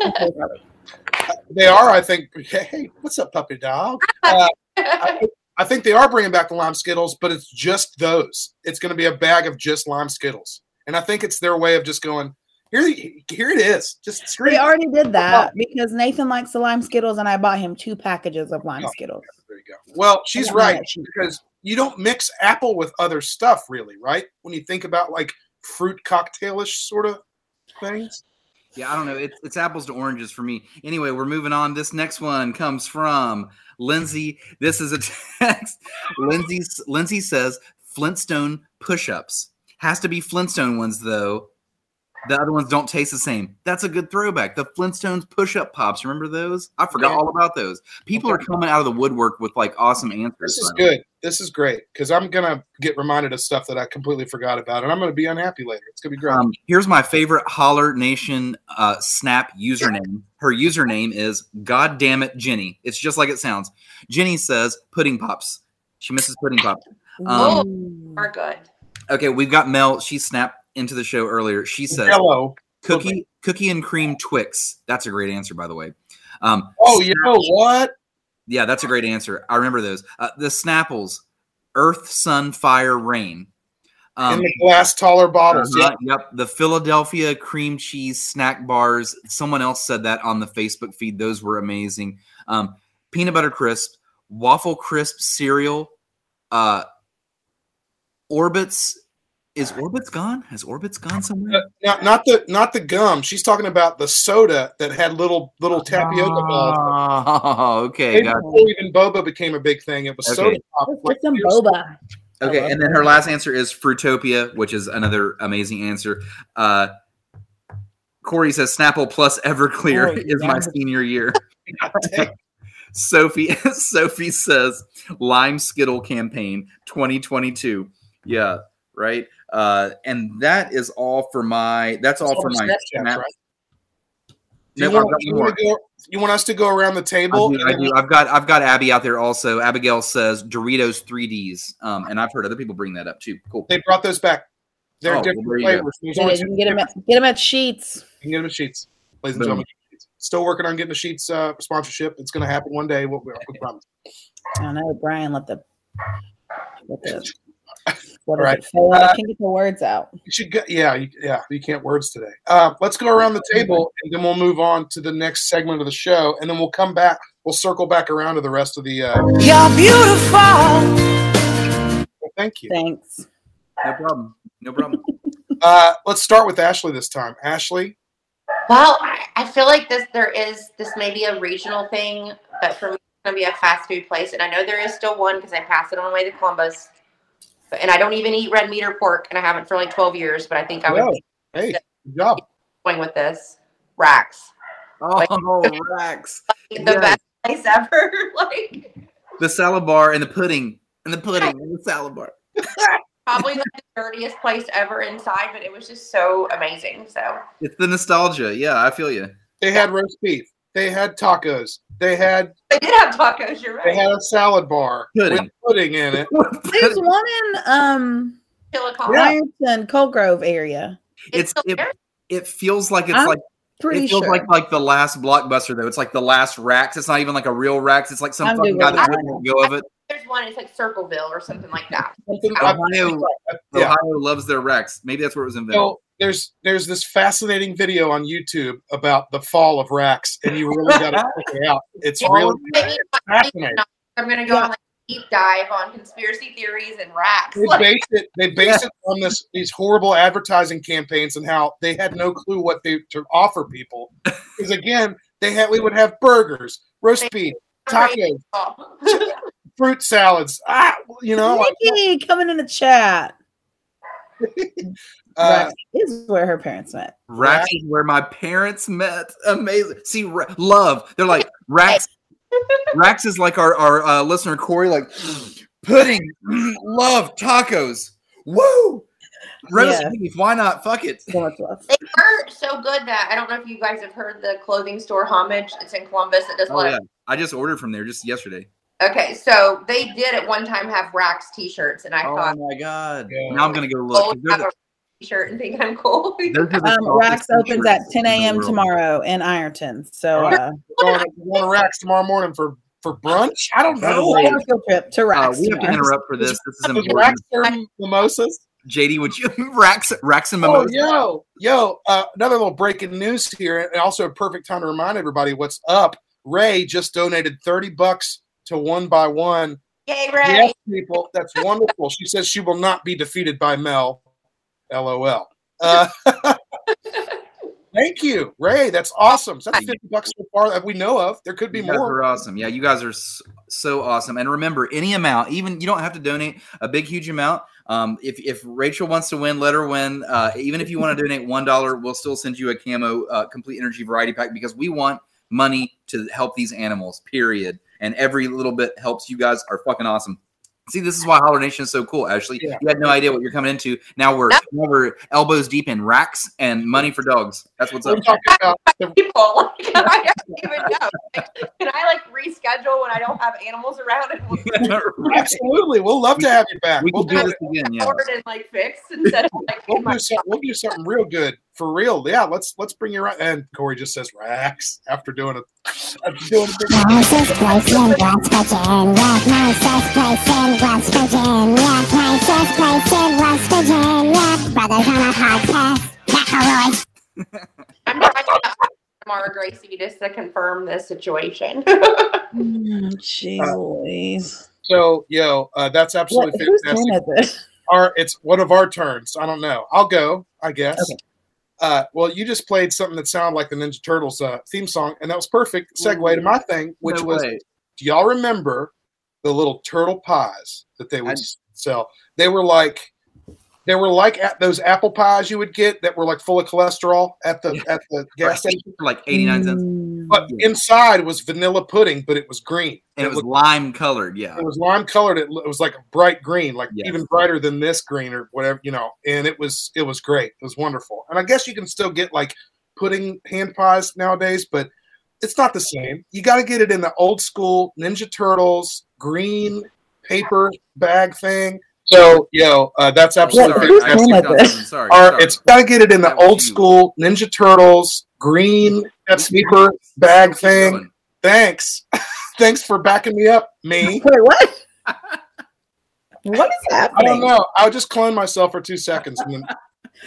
They are, I think. Hey, what's up, puppy dog? Uh, I, I think they are bringing back the lime Skittles, but it's just those. It's going to be a bag of just lime Skittles, and I think it's their way of just going here. Here it is. Just scream. We already did that because Nathan likes the lime Skittles, and I bought him two packages of lime Oh. Skittles. There you go. Well, she's right because you don't mix apple with other stuff, really, right? When you think about like fruit cocktailish sort of things. Yeah, I don't know. It's, it's apples to oranges for me. Anyway, we're moving on. This next one comes from Lindsay. This is a text. Lindsay Lindsay says Flintstone push-ups. Has to be Flintstone ones though. The other ones don't taste the same. That's a good throwback. The Flintstones push-up pops. Remember those? I forgot Yeah. all about those. People are coming out of the woodwork with like awesome answers. This is by the way. good. This is great because I'm gonna get reminded of stuff that I completely forgot about, and I'm gonna be unhappy later. It's gonna be great. Um, here's my favorite Holler Nation uh, Snap username. Her username is God damn it, Jenny. It's just like it sounds. Jenny says pudding pops. She misses pudding pops. Um, Ooh. Are good. okay, we've got Mel. She snapped into the show earlier. She says Hello. cookie cookie and cream Twix. That's a great answer, by the way. Um, Oh, you know what? yeah, that's a great answer. I remember those. Uh, the Snapples, Earth, Sun, Fire, Rain. In Um, the glass taller bottles. Uh-huh, Yep. The Philadelphia cream cheese snack bars. Someone else said that on the Facebook feed. Those were amazing. Um, peanut butter crisp, waffle crisp cereal, uh, Orbitz. Is Orbitz gone? Has Orbitz gone somewhere? Yeah. Not, not the not the gum. She's talking about the soda that had little little tapioca balls. Oh, okay. Before even boba became a big thing, it was Okay. soda pop. Let's like get some boba. Okay, and then her last answer is Fruitopia, which is another amazing answer. Uh, Corey says Snapple plus Everclear Oh, is my senior year. Sophie Sophie says Lime Skittle campaign 2022. Yeah, right. Uh, and that is all for my. That's all for my. Snapchats, snap- right? Do you, want, you, want go, you want us to go around the I table? do, I do. I've got I've got Abby out there also. Abigail says Doritos 3Ds, um, and I've heard other people bring that up too. Cool. They brought those back. They're Oh, different well, there you go. flavors. There's Get only it, two you can get them different- at, get 'em at Sheetz. You can get them at Sheetz, ladies and Boom. gentlemen. Still working on getting the Sheetz uh, sponsorship. It's going to happen one day. We, we, we promise. I don't know, Brian. Let the let the what All is right. I Uh, can't get the words out. You should go, yeah, you, yeah. You can't words today. Uh, let's go around the table and then we'll move on to the next segment of the show, and then we'll come back. We'll circle back around to the rest of the. Uh, You're beautiful. well, thank you. Thanks. No problem. No problem. Uh, let's start with Ashley this time. Ashley, Well, I, I feel like this there is this may be a regional thing, but for me it's gonna be a fast food place, and I know there is still one because I pass it on the way to Columbus. But, and I don't even eat red meat or pork, and I haven't for like twelve years. But I think I would Well, hey, good job. going with this Rax, Oh, Rex. the Yes. best place ever. like The salad bar and the pudding and the pudding and the salad bar. probably like the dirtiest place ever inside, but it was just so amazing. So It's the nostalgia. Yeah, I feel you. They had roast beef. They had tacos. They had they did have tacos. You're right. they had a salad bar Pudding. with pudding in it. There's one in um Chillicothe. Ironton, Coal Grove area. It's still it, it feels like it's I'm like Pretty it feels sure. like like the last blockbuster though. It's like the last Rax. It's not even like a real Rax. It's like some I'm fucking guy that it wouldn't go of it. There's one. It's like Circleville or something like that. Something- I- Ohio, yeah. Loves their Rex. Maybe that's where it was invented. So there's there's this fascinating video on YouTube about the fall of Rax, and you really got to check it out. It's really Maybe fascinating. I'm gonna go on like a deep dive on conspiracy theories and Rax. They base it. They base it on this these horrible advertising campaigns and how they had no clue what they to offer people. Because again, they had we would have burgers, roast beef, tacos, fruit salads. Ah, you know, Nikki coming in the chat. Uh, is where her parents met. Rax is where my parents met. Amazing. See, Ra- love. They're like Rax. Rax is like our our uh, listener Corey. Like pudding, love tacos. Woo! Roast Yeah. beef. Why not? Fuck it. So much love. they were so good that I don't know if you guys have heard the clothing store Homage. It's in Columbus. It does a Oh yeah, I just ordered from there just yesterday. Okay, so they did at one time have Rax T-shirts, and I Oh thought, oh my god! Yeah. Now I'm gonna go oh, look. They're have the- a T-shirt and think I'm cool. those Um, softest Rax opens at 10 a.m. tomorrow in Ironton. So All right. uh, we're going, to, we're going to Rax tomorrow morning for for brunch. I don't know. we'll have a field trip to Uh, we have to interrupt for this. This is Does important. Rax serve mimosas? JD, would you Rax Rax and mimosas? Oh, mimosas? yo, yo! Uh, another little breaking news here, and also a perfect time to remind everybody what's up. Ray just donated thirty bucks to One by One. Yay, Ray! Yes, people, that's wonderful. She says she will not be defeated by Mel. LOL. Uh, thank you, Ray. That's awesome. So that's fifty bucks so far that we know of. There could be You guys more. are awesome. Yeah, you guys are so awesome. And remember, any amount, even you don't have to donate a big, huge amount. Um, if, if Rachel wants to win, let her win. Uh, even if you want to donate one dollar, we'll still send you a camo uh, complete energy variety pack because we want money to help these animals. Period. And every little bit helps. You guys are fucking awesome. See, this is why Holler Nation is so cool. Ashley, Yeah. you had no idea what you're coming into. Now we're now we're elbows deep in Rax and money for dogs. That's what's We're up. talking about the People, like, I don't even know. Like, can I like reschedule when I don't have animals around and we'll absolutely. We'll love to have you back. we We'll can do do it. this again. Yeah. and like fix instead of like We'll do, some, we'll do something real good for real. Yeah, let's let's bring you right. And Corey just says Rax after doing it. Doing. I'm trying to Mara Gracie just to confirm this situation. Mm, Jeez Louise. So, yo, uh, that's What, absolutely who's fantastic. doing at? Our, it's one of our turns. I don't know. I'll go, I guess. Okay. Uh, well, you just played something that sounded like the Ninja Turtles uh, theme song, and that was perfect segue to my thing, which No was do y'all remember the little turtle pies that they would I- sell? They were like they were like at those apple pies you would get that were like full of cholesterol at the at the gas station. for like 89 cents. Mm, But inside was vanilla pudding, but it was green. And it was lime colored. Yeah. it was lime colored. It, it was like a bright green, like Yes. even brighter than this green or whatever, you know. And it was it was great. It was wonderful. And I guess you can still get like pudding hand pies nowadays, but it's not the same. You got to get it in the old school Ninja Turtles green paper bag thing. So, yo, uh, that's absolutely Sorry, I fantastic. skipped on something. Sorry, Or sorry. it's got to get it in the old school Ninja Turtles green paper bag thing. Thanks. Thanks for backing me up, me. Wait, what? what is happening? I don't know. I'll just clone myself for two seconds and then,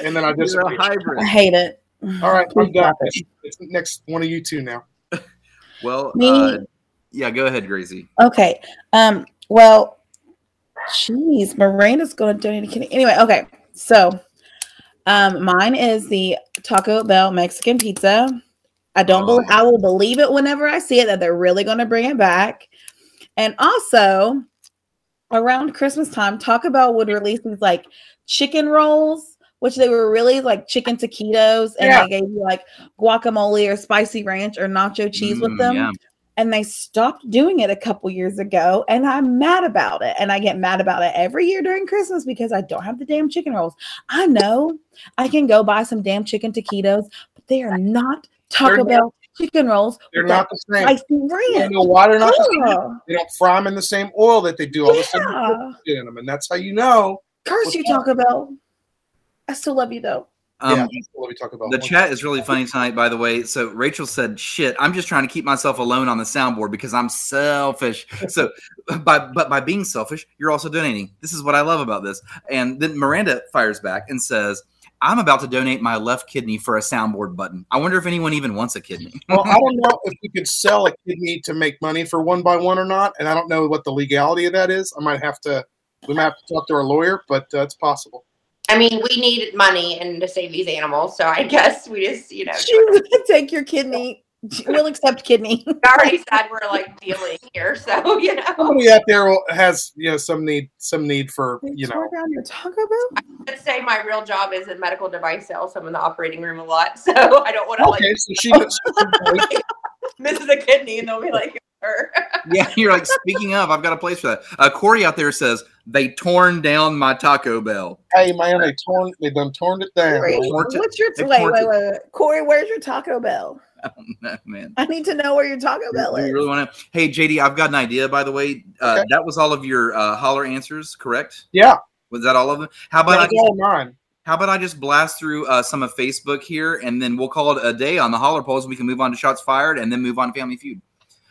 and then I You're a hybrid. I hate it. All right, I'm Please done. it. It's, it's next one of you two now. Well, Me- uh, yeah, go ahead, Gracie. Okay. Um. Well, jeez, Miranda's going to donate a kidney. Anyway, okay. So, um, mine is the Taco Bell Mexican pizza. I don't Oh. believe I will believe it whenever I see it that they're really going to bring it back. And also, around Christmas time, Taco Bell would release these like chicken rolls, which they were really like chicken taquitos, and Yeah. they gave you like guacamole or spicy ranch or nacho cheese with Mm, them yeah. And they stopped doing it a couple years ago and i'm mad about it and i get mad about it every year during christmas because i don't have the damn chicken rolls i know i can go buy some damn chicken taquitos but they are not taco bell chicken rolls They're not the same. spicy You know why they're not the same? They don't fry them in the same oil that they do all the Yeah. in them, and that's how you know. curse you taco bell i still love you though Um, yeah, what we talk about. The chat is really funny tonight, by the way. So Rachel said, "Shit, I'm just trying to keep myself alone on the soundboard because I'm selfish." So, by but by being selfish, you're also donating. This is what I love about this. And then Miranda fires back and says, "I'm about to donate my left kidney for a soundboard button. I wonder if anyone even wants a kidney." well, I don't know if we could sell a kidney to make money for one by one or not, and I don't know what the legality of that is. I might have to. We might have to talk to our lawyer, but uh, it's possible. I mean, we need money and to save these animals, so I guess we just, you know, she will take your kidney we'll accept kidney we already said we're like dealing here, so you know. Somebody out there has you know some need some need for you know. Tore down your taco bell Let's say my real job is in medical device sales. I'm in the operating room a lot, so I don't want to Okay, like so she knows. misses a kidney and they'll be like, her. yeah, you're like, speaking of, I've got a place for that. Uh, Corey out there says they torn down my Taco Bell. hey man, they torn they done torn it down. Wait, man. What's your They wait, torch wait, wait, wait, Corey? Where's your Taco Bell? I don't know, man. I need to know where your Taco Bell You is. really want to? Hey, JD, I've got an idea. By the way, uh, Okay. that was all of your uh, holler answers, correct? Yeah, Was that all of them? How about I all mine. How about I just blast through uh, some of Facebook here, and then we'll call it a day on the holler polls. We can move on to shots fired, and then move on to Family Feud.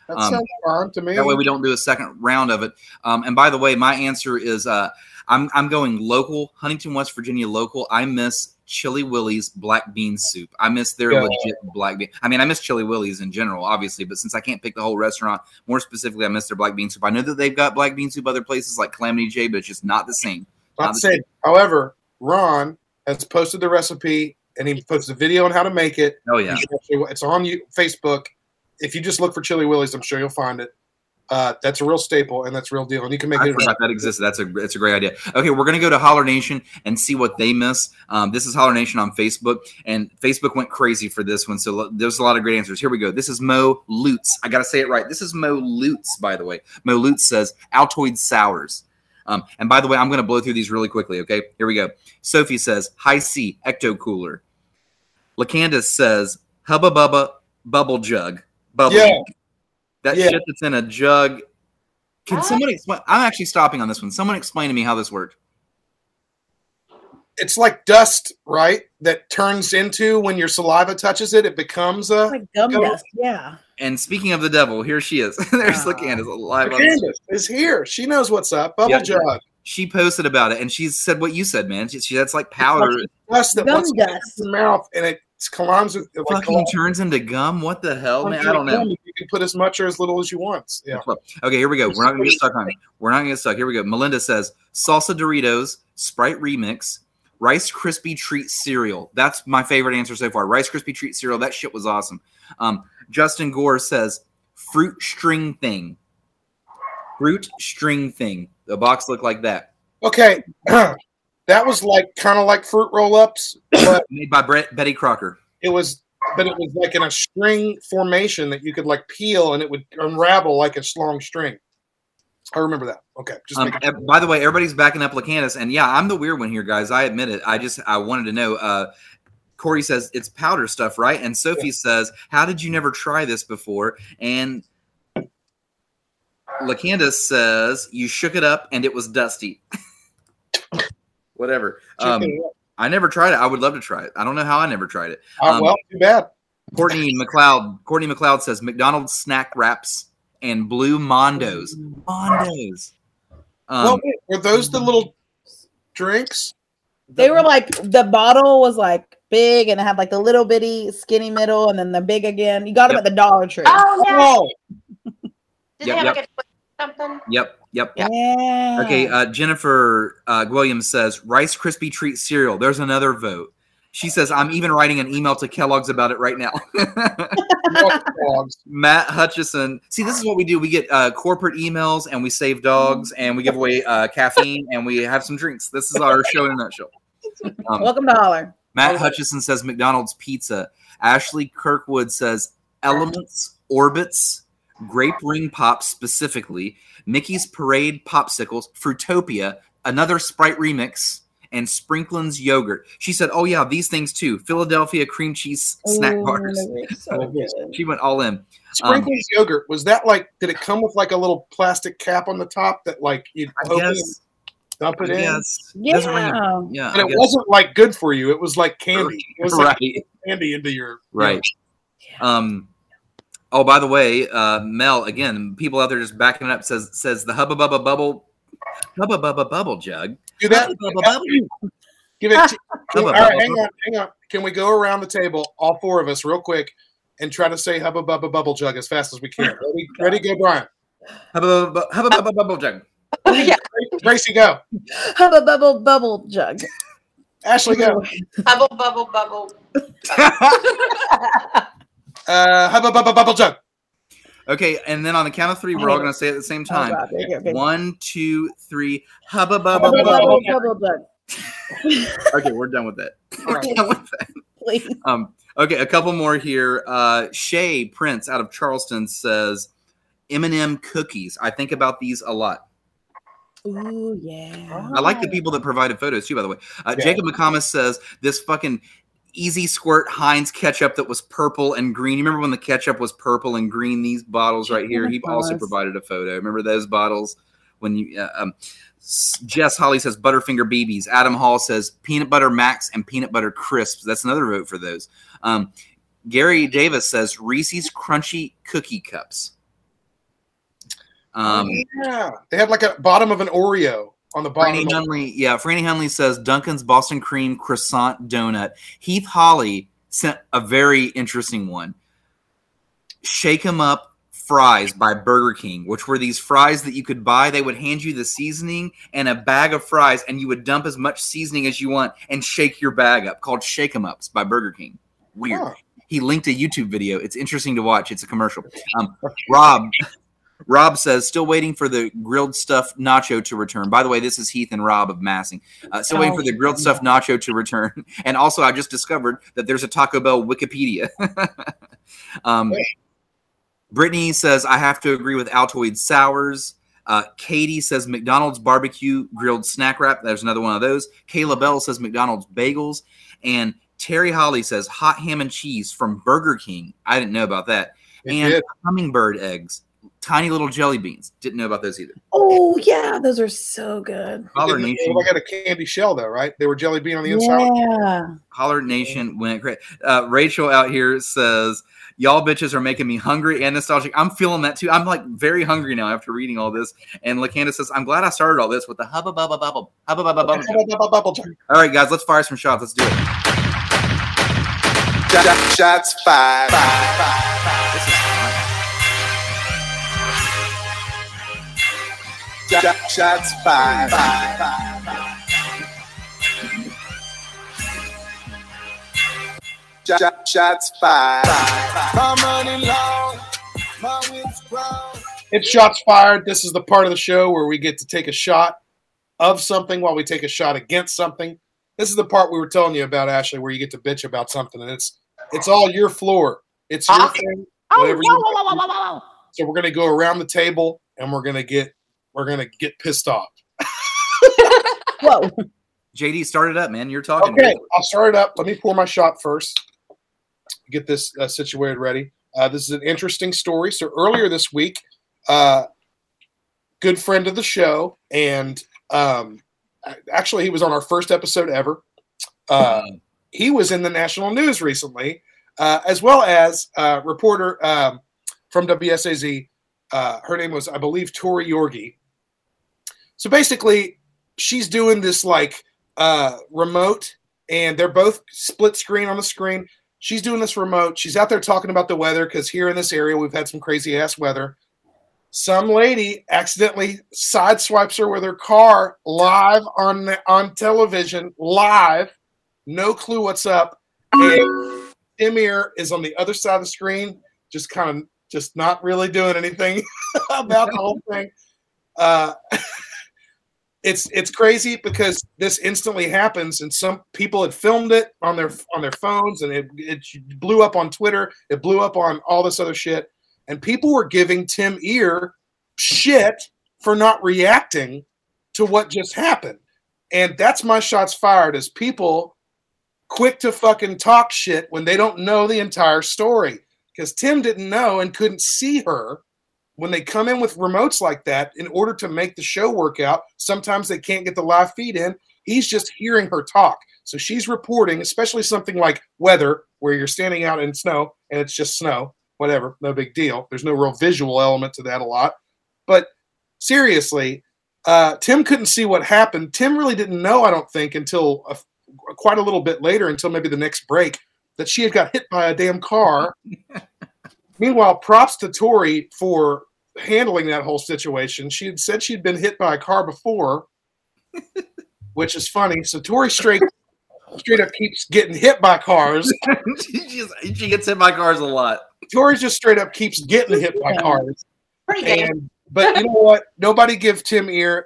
That Um, sounds fine to me. That way we don't do a second round of it. Um, and by the way, my answer is uh, I'm I'm going local, Huntington, West Virginia local. I miss Chili Willie's black bean soup. I miss their Yeah. legit black bean. I mean, I miss Chili Willie's in general, obviously, but since I can't pick the whole restaurant, more specifically, I miss their black bean soup. I know that they've got black bean soup other places like Calamity J, but it's just not the same. Not Not the safe. However, Ron has posted the recipe and he posted a video on how to make it. Oh yeah, You should actually- It's on you Facebook. If you just look for Chili Willy's, I'm sure you'll find it. Uh, that's a real staple and that's real deal. And you can make I it. forgot that existed. That's a that's a great idea. Okay, we're gonna go to Holler Nation and see what they miss. Um, this is Holler Nation on Facebook, and Facebook went crazy for this one. So lo- there's a lot of great answers. Here we go. This is Mo Lutz. I gotta say it right. This is Mo Lutz, by the way. Mo Lutz says Altoid sours. Um, and by the way, I'm gonna blow through these really quickly. Okay, here we go. Sophie says High C Ecto Cooler. Lacandace says Hubba Bubba Bubble Jug. Bubble. Yeah. That Yeah. shit that's in a jug. Can What? someone explain? I'm actually stopping on this one. Someone explain to me how this worked. It's like dust, right? That turns into when your saliva touches it, it becomes a. Like gum Go- dust. Yeah. And speaking of the devil, here she is. There's Ah. Lacandace live on the Candace is here. She knows what's up. Bubble Yeah. jug. She posted about it and she said what you said, man. She, she that's like powder. Dust that Gum gets dust. in your mouth and it collides with it like fucking turns into gum. What the hell, man? I don't know. You can put as much or as little as you want. Yeah. Okay, here we go. We're not gonna get stuck on it. We're not gonna get stuck. Here we go. Melinda says salsa Doritos, Sprite remix, Rice Krispie treat cereal. That's my favorite answer so far. Rice Krispie treat cereal. That shit was awesome. Um, Justin Gore says fruit string thing. Fruit string thing. The box looked like that. Okay. that was like kind of like fruit roll ups, but Made by Brett, Betty Crocker. it was but it was like in a string formation that you could like peel and it would unravel like a long string. I remember that. Okay. Just Um, eh, by the way, everybody's backing up LaCandace, and yeah, I'm the weird one here, guys. I admit it. I just I wanted to know. Uh, Corey says it's powder stuff, right? And Sophie says, "How did you never try this before?" And LaCandace says, "You shook it up and it was dusty." Whatever. Um, I never tried it. I would love to try it. I don't know how I never tried it. Uh, well, too bad. Courtney McLeod. Courtney McLeod says McDonald's snack wraps and blue Mondos. Mondos. Um, well, wait, were those the little drinks? They were like the bottle was like big and it had like the little bitty skinny middle and then the big again. You got them Yep. at the Dollar Tree. Oh yeah. Oh, Did Yep, they have yep. like a something? Yep. Yep. Yeah. Okay. Uh, Jennifer uh, Williams says Rice Krispie treat cereal. There's another vote. She says I'm even writing an email to Kellogg's about it right now. Matt Hutchison. See, this is what we do. We get uh, corporate emails and we save dogs and we give away uh, caffeine and we have some drinks. This is our show in a nutshell. Um, Welcome to Holler. Matt Hutchison says McDonald's pizza. Ashley Kirkwood says Elements, Orbitz, Grape Ring Pop specifically, Mickey's Parade Popsicles, Fruitopia, another Sprite remix, and Sprinklin's yogurt. She said, "Oh yeah, these things too. Philadelphia cream cheese snack Ooh, bars." so. She went all in. Um, Sprinkles yogurt was that like? Did it come with like a little plastic cap on the top that like you I open guess. dump it in? Yes. Doesn't ring Yeah. yeah. And I it guess. wasn't like good for you. It was like candy. It was like right. candy into your Right. Um. Oh, by the way, uh, Mel again. People out there just backing it up says says the hubba bubba bubble, hubba bubba bubble jug. Do that. Hubba Bubba Bubble. Give it. To, Hubba all right, Bubba hang Bubble. on, hang on. Can we go around the table, all four of us, real quick, and try to say "hubba bubba bubble jug" as fast as we can? Ready? Ready? Go, Brian. Hubba bubba hubba bubba bubble jug. yeah. Gracie, go. Hubba bubble bubble jug. Ashley, go. Bubble, bubble, bubble. Uh, hubba bubba bubble jug. Okay, and then on the count of three, we're all going to say it at the same Oh, time. God, there you. One, two, three. Hubba Hubba bubba Bubble bubble. bubble. Okay, we're done with that. All We're right. done with that. Please. Um, okay, a couple more here. Uh, Shay Prince out of Charleston says M&M cookies. I think about these a lot. Ooh, yeah. I like the people that provided photos too, by the way. Uh, Yeah. Jacob McComas says this fucking easy squirt Heinz ketchup that was purple and green. You remember when the ketchup was purple and green? These bottles right here. He also provided a photo. Remember those bottles? When you uh, um, Jess Holly says Butterfinger BBs. Adam Hall says peanut butter max and peanut butter crisps. That's another vote for those. Um, Gary Davis says Reese's Crunchy Cookie Cups. Um, yeah, they had like a bottom of an Oreo on the bottom. Franny of Hunley, yeah, Franny Hunley says Duncan's Boston Cream Croissant Donut. Heath Holly sent a very interesting one. Shake 'em up fries by Burger King, which were these fries that you could buy. They would hand you the seasoning and a bag of fries, and you would dump as much seasoning as you want and shake your bag up. Called Shake 'em Ups by Burger King. Weird. Huh. He linked a YouTube video. It's interesting to watch. It's a commercial. Um, Rob. Rob says, still waiting for the grilled stuff nacho to return. By the way, this is Heath and Rob of Massing. Uh, still waiting for the grilled stuff nacho to return. And also, I just discovered that there's a Taco Bell Wikipedia. um, Brittany says, I have to agree with Altoid Sours. Uh, Katie says McDonald's barbecue grilled snack wrap. There's another one of those. Kayla Bell says McDonald's bagels. And Terry Holly says hot ham and cheese from Burger King. I didn't know about that. They and did. hummingbird eggs, tiny little jelly beans. Didn't know about those either. Oh, yeah. Those are so good. Holler Nation, look like a candy shell, though, right? They were jelly bean on the inside. Yeah. Holler Nation went great. Uh, Rachel out here says, "Y'all bitches are making me hungry and nostalgic." I'm feeling that too. I'm like very hungry now after reading all this. And LaCandace says, "I'm glad I started all this with the hubba bubba bubble hubba bubba bubble." Bubble, bubble, bubble jug. All right, guys, let's fire some shots. Let's do it. Shots fired. Shots fired. Shots fired. I'm running long. My wind's grown. It's shots fired. This is the part of the show where we get to take a shot of something while we take a shot against something. This is the part we were telling you about, Ashley, where you get to bitch about something, and it's it's all your floor. It's your thing. Oh, Whatever you. So we're gonna go around the table and we're gonna get we're gonna get pissed off. Whoa. JD, start it up, man. You're talking. Okay, I'll start it up. Let me pour my shot first. Get this uh, situated ready. Uh, this is an interesting story. So earlier this week, uh, good friend of the show, and um, actually he was on our first episode ever. Uh, he was in the national news recently, uh, as well as uh, reporter um, from WSAZ. Uh, her name was, I believe, Tori Yorgey. So basically, she's doing this like uh, remote, and they're both split screen on the screen. She's doing this remote. She's out there talking about the weather because here in this area we've had some crazy ass weather. Some lady accidentally sideswipes her with her car live on on television, live. No clue what's up. And Tim Irr is on the other side of the screen, just kind of just not really doing anything about the whole thing. Uh, it's it's crazy because this instantly happens and some people had filmed it on their on their phones and it, it blew up on twitter it blew up on all this other shit. And people were giving Tim Irr shit for not reacting to what just happened. And that's my shots fired as people quick to fucking talk shit when they don't know the entire story. Because tim didn't know and couldn't see her when they come in with remotes like that, in order to make the show work out, sometimes they can't get the live feed in. He's just hearing her talk. So she's reporting, especially something like weather, where you're standing out in snow and it's just snow, whatever, no big deal. There's no real visual element to that a lot. But seriously, uh, Tim couldn't see what happened. Tim really didn't know, I don't think, until a, quite a little bit later, until maybe the next break, that she had got hit by a damn car Meanwhile, props to Tori for handling that whole situation. She had said she'd been hit by a car before, which is funny. So Tori straight straight up keeps getting hit by cars. she, just, she gets hit by cars a lot. Tori just straight up keeps getting hit by cars. And, but you know what? Nobody give Tim Irr.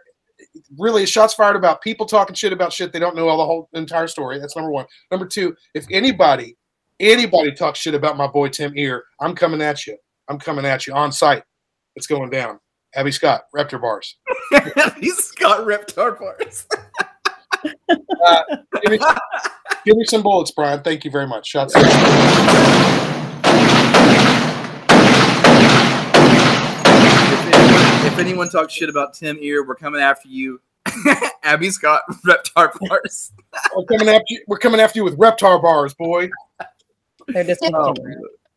Really, shots fired about people talking shit about shit they don't know all the whole entire story. That's number one. Number two, if anybody Anybody talks shit about my boy Tim Irr, I'm coming at you. I'm coming at you on site. It's going down. Abby Scott, Reptar bars. Abby Scott, Reptar bars. uh, give, me, give, me, some bullets, Brian. Thank you very much. Shots. If, anyone, if anyone talks shit about Tim Irr, we're coming after you. Abby Scott, Reptar bars. we're coming after you. We're coming after you with Reptar bars, boy. They're just oh.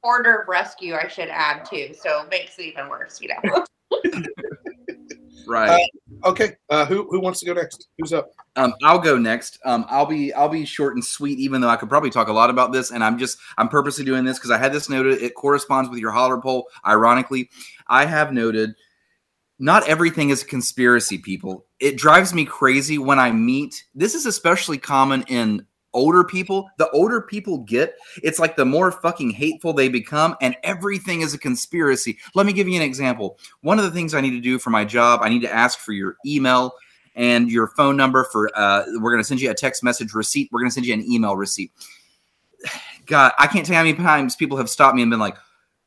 Order of rescue. I should add too, so it makes it even worse. You know. right. Uh, okay. Uh, who who wants to go next? Who's up? Um, I'll go next. Um, I'll be I'll be short and sweet, even though I could probably talk a lot about this. And I'm just I'm purposely doing this because I had this noted. It corresponds with your holler poll. Ironically, I have noted not everything is a conspiracy. People, it drives me crazy when I meet. This is especially common in older people, the older people get, it's like the more fucking hateful they become, and everything is a conspiracy. Let me give you an example. One of the things I need to do for my job, I need to ask for your email and your phone number for uh we're going to send you a text message receipt we're going to send you an email receipt god i can't tell you how many times people have stopped me and been like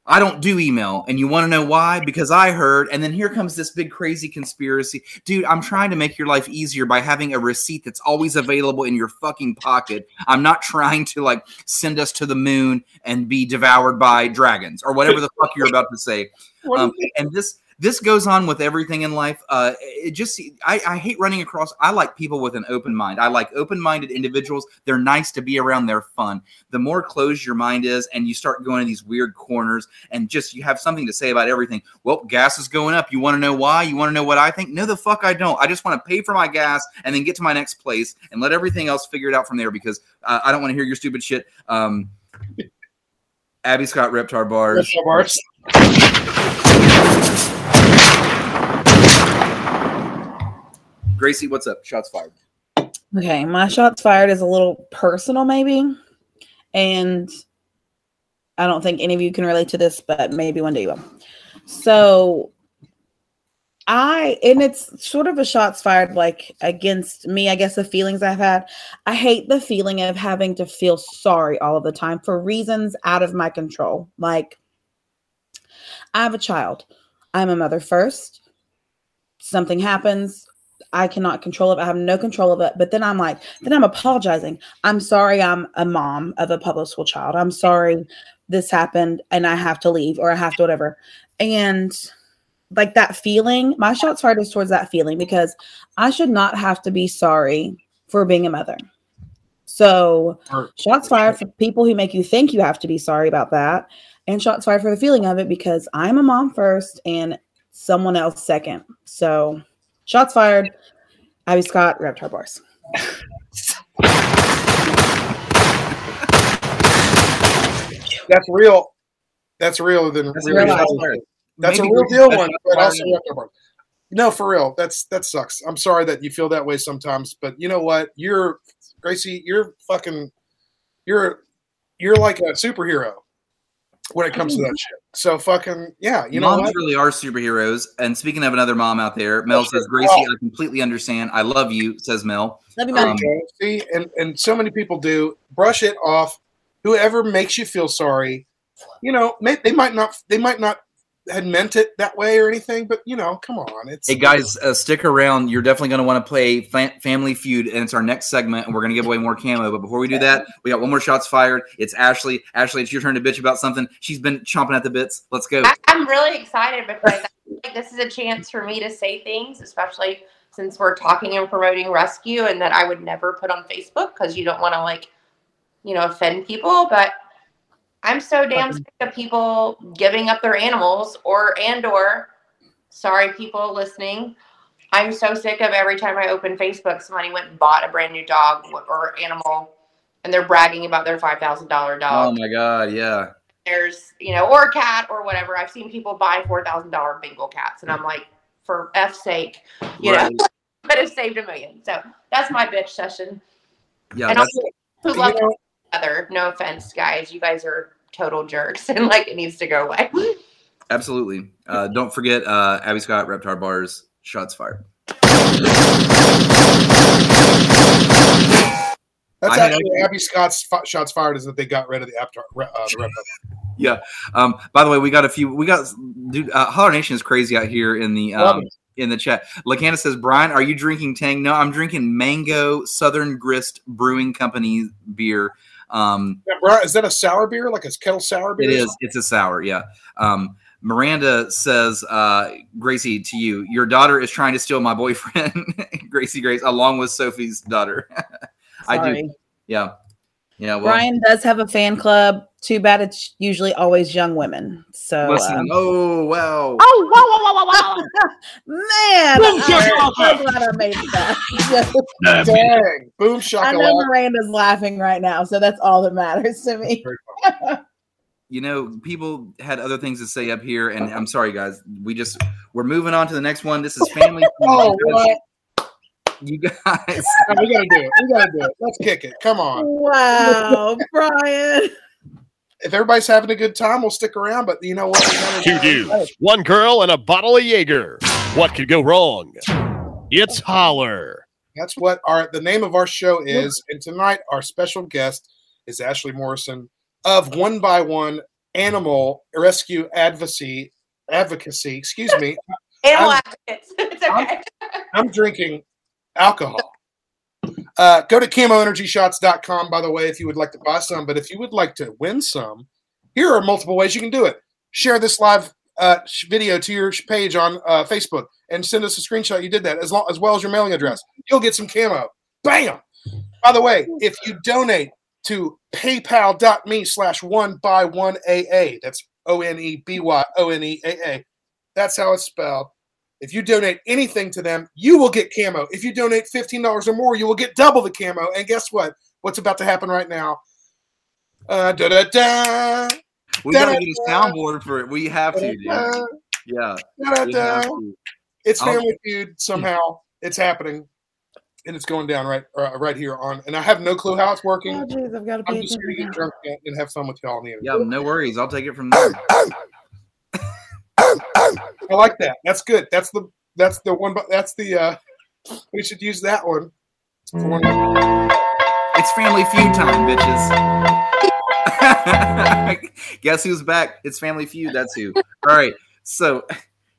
I don't do email. And you want to know why? Because I heard, and then here comes this big crazy conspiracy. Dude, I'm trying to make your life easier by having a receipt that's always available in your fucking pocket. I'm not trying to like send us to the moon and be devoured by dragons or whatever the fuck you're about to say. Um, and this this goes on with everything in life. Uh, it just I, I hate running across. I like people with an open mind. I like open-minded individuals. They're nice to be around. They're fun. The more closed your mind is, and you start going to these weird corners, and just you have something to say about everything. Well, gas is going up. You want to know why? You want to know what I think? No, the fuck I don't. I just want to pay for my gas and then get to my next place and let everything else figure it out from there because uh, I don't want to hear your stupid shit. Um, Abby Scott Reptar bars. Reptar bars. Gracie, what's up? Shots fired. Okay, my shots fired is a little personal, maybe. And I don't think any of you can relate to this, but maybe one day you will. So I and it's sort of a shots fired like against me, I guess the feelings I've had. I hate the feeling of having to feel sorry all of the time for reasons out of my control. Like I have a child. I'm a mother first. Something happens, I cannot control it. I have no control of it. But then I'm like, then I'm apologizing. I'm sorry I'm a mom of a public school child. I'm sorry this happened and I have to leave or I have to whatever. And like that feeling, my shots fired is towards that feeling because I should not have to be sorry for being a mother. So shots fired for people who make you think you have to be sorry about that, and shots fired for the feeling of it because I'm a mom first and someone else second. So shots fired. Abby Scott, Reptar Bars. That's real. That's real. Than That's real. real. That's Maybe a real deal one, but also Reptar Bars. No, for real. That's that sucks. I'm sorry that you feel that way sometimes, but you know what? You're Gracie. You're fucking. You're you're like a superhero when it comes to that shit. So fucking yeah. You know Moms really are superheroes. And speaking of another mom out there, Mel says, Gracie, I completely understand. I love you, says Mel. Love you, Um. See, and and so many people do brush it off. Whoever makes you feel sorry, you know, may, they might not they might not had meant it that way or anything, but you know, come on, it's Hey guys, uh, stick around. You're definitely going to want to play fa- Family Feud, and it's our next segment, and we're going to give away more camo. But before we do that, we got one more shots fired. It's Ashley. Ashley, it's your turn to bitch about something. She's been chomping at the bits. Let's go. I- I'm really excited because like this is a chance for me to say things, especially since we're talking and promoting rescue, and that I would never put on Facebook because you don't want to like, you know, offend people. But I'm so damn sick of people giving up their animals, or and or, sorry, people listening. I'm so sick of every time I open Facebook, somebody went and bought a brand new dog or animal, and they're bragging about their five thousand dollar dog Oh my god, yeah. there's you know or a cat or whatever i've seen people buy four thousand dollar bengal cats and i'm like for f's sake you Right. know could have saved a million so that's my bitch session Yeah, and that's also who love each other no offense guys you guys are total jerks and like it needs to go away absolutely. Uh, don't forget uh, Abby Scott, Reptar Bars, shots fired. that's I actually Abby Scott's fi- shots fired is that they got rid of the Aptar, uh, the Reptar. Yeah. Um, by the way, we got a few. We got dude. Uh, Holler Nation is crazy out here in the um, in the chat. LaCandace says, Brian, are you drinking Tang? No, I'm drinking Mango Southern Grist Brewing Company beer. Um, bro, is that a sour beer, like a kettle sour beer? it or is. something? It's a sour. Yeah. Um, Miranda says, uh, Gracie, to you, your daughter is trying to steal my boyfriend, Gracie Grace, along with Sophie's daughter. I do. Yeah. Yeah. Well, Brian does have a fan club. Too bad it's usually always young women. So listen. um, oh, wow. Oh, wow, wow, wow, wow, wow. Man, Boom I'm so glad I made that. Dang. Boom I know. Miranda's laughing right now, so that's all that matters to me. you know, people had other things to say up here, and I'm sorry, guys. We just we're moving on to the next one. This is family. Oh, what? You guys, No, we gotta do it. We gotta do it. Let's kick it. Come on. Wow, Brian. If everybody's having a good time, we'll stick around. But you know what? Two dudes, one girl, and a bottle of Jaeger. What could go wrong? It's Holler. That's what our the name of our show is. And tonight our special guest is Ashley Morrison of One by One Animal Rescue Advocacy Advocacy. Excuse me. animal I'm- advocates it's okay I'm drinking alcohol. Uh, go to camoenergyshots.com, by the way, if you would like to buy some. But if you would like to win some, here are multiple ways you can do it. Share this live uh, video to your page on uh, Facebook and send us a screenshot. You did that as, long, as well as your mailing address. You'll get some camo. Bam! By the way, if you donate to paypal.me slash one by one AA, that's O N E B Y O N E A A, that's how it's spelled. If you donate anything to them, you will get camo. If you donate $15 or more, you will get double the camo. And guess what? What's about to happen right now? Uh, da da da. we gotta get a soundboard for it. We have to, dude. Yeah. da, we da. have to. It's I'll- Family Feud somehow. It's happening. And it's going down right uh, right here on. And I have no clue how it's working. Oh, jeez, I've got to I'm just going to get drunk and- and have fun with y'all on the. Yeah, no worries. I'll take it from there. I like that. That's good. That's the that's the one. That's the. uh We should use that one. It's one- It's Family Feud time, bitches. Guess who's back? It's Family Feud. That's who. All right. So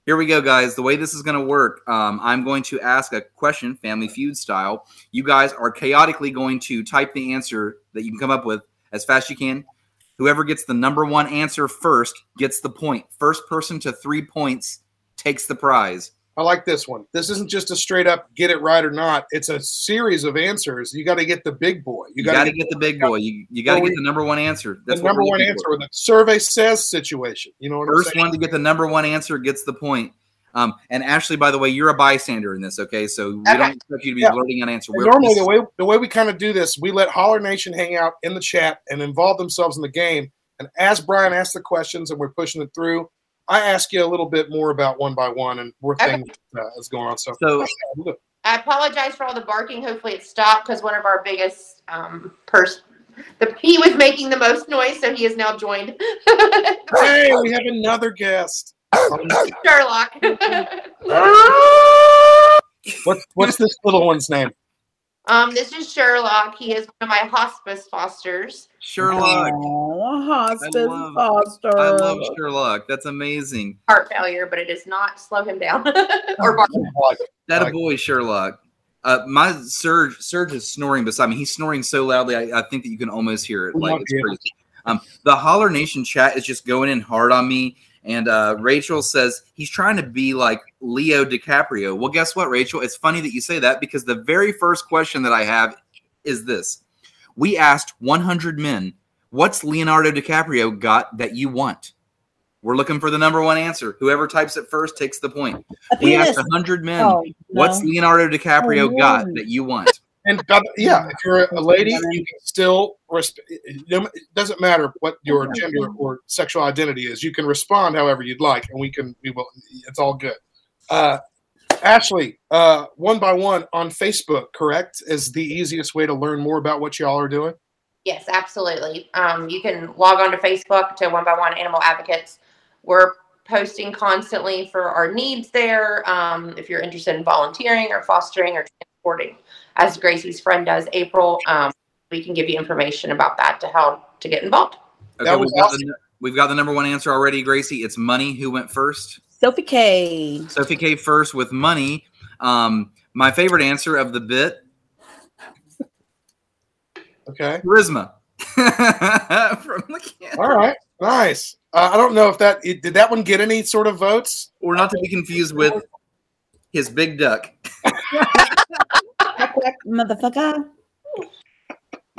Here we go, guys. The way this is going to work, um, I'm going to ask a question, Family Feud style. You guys are chaotically going to type the answer that you can come up with as fast as you can. Whoever gets the number one answer first gets the point. First person to three points takes the prize. I like this one. This isn't just a straight up get it right or not. It's a series of answers. You got to get the big boy. You got to get, the big boy. You, you got to get the number one answer. That's the number one answer for. a survey says situation. You know what I'm First saying? one to get the number one answer gets the point. Um, and Ashley, by the way, you're a bystander in this, okay? So we don't expect you to be Yeah. blurting an answer. We're- normally, the way the way we kind of do this, we let Holler Nation hang out in the chat and involve themselves in the game. And as Brian asks the questions and we're pushing it through, I ask you a little bit more about one by one and more Okay. things uh, that's going on. So, So I apologize for all the barking. Hopefully it stopped because one of our biggest um person the he was making the most noise, so he has now joined. hey, we have another guest. Sherlock. What's what's this little one's name? Um, this is Sherlock. He is one of my hospice fosters. Sherlock. Oh, hospice I love- foster. I love Sherlock. That's amazing. Heart failure, but it does not slow him down or bark. That a boy, Sherlock. Uh, my Serge, Serge is snoring beside me. He's snoring so loudly, I, I think that you can almost hear it. Like it's crazy. Um, the Holler Nation chat is just going in hard on me. And uh, Rachel says he's trying to be like Leo DiCaprio. Well, guess what, Rachel? It's funny that you say that because the very first question that I have is this: We asked 100 men, "What's Leonardo DiCaprio got that you want?" We're looking for the number one answer. Whoever types it first takes the point. We asked 100 men, Oh, "What's. Leonardo DiCaprio Oh, got that you want?" And yeah, if you're a lady, you can still resp- it doesn't matter what your gender or sexual identity is. You can respond however you'd like, and we can we will. It's all good. Uh, Ashley, uh, one by one on Facebook, correct, is the easiest way to learn more about what y'all are doing. Yes, absolutely. Um, you can log on to Facebook to One by One Animal Advocates. We're posting constantly for our needs there. Um, if you're interested in volunteering or fostering or transporting, as Gracie's friend does, April, um, we can give you information about that to how to get involved. Okay, That was we've, got the, we've got the number one answer already, Gracie. It's money. Who went first? Sophie K. Sophie K first with money. Um, my favorite answer of the bit, Okay. charisma. From the can- All right. Nice. Uh, I don't know if that it, did that one get any sort of votes. Or not to be confused with his big duck. Quack, quack, motherfucker.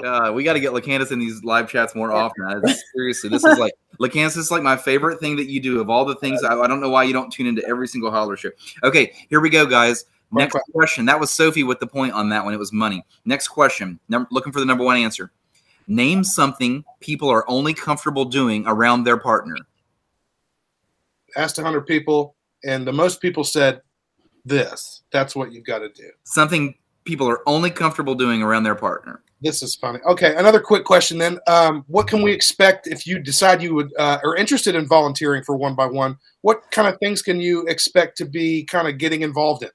Uh, we got to get LaCandace in these live chats more often. I- seriously, this is like LaCandace is like my favorite thing that you do. Of all the things, I, I don't know why you don't tune into every single holler show. Okay, here we go, guys. Next question. That was Sophie with the point on that one. It was money. Next question. Num- looking for the number one answer. Name something people are only comfortable doing around their partner. Asked 100 people, and the most people said this. That's what you've got to do. Something people are only comfortable doing around their partner. This is funny. Okay, another quick question then. Um, what can we expect if you decide you would uh, are interested in volunteering for one by one? What kind of things can you expect to be kind of getting involved in?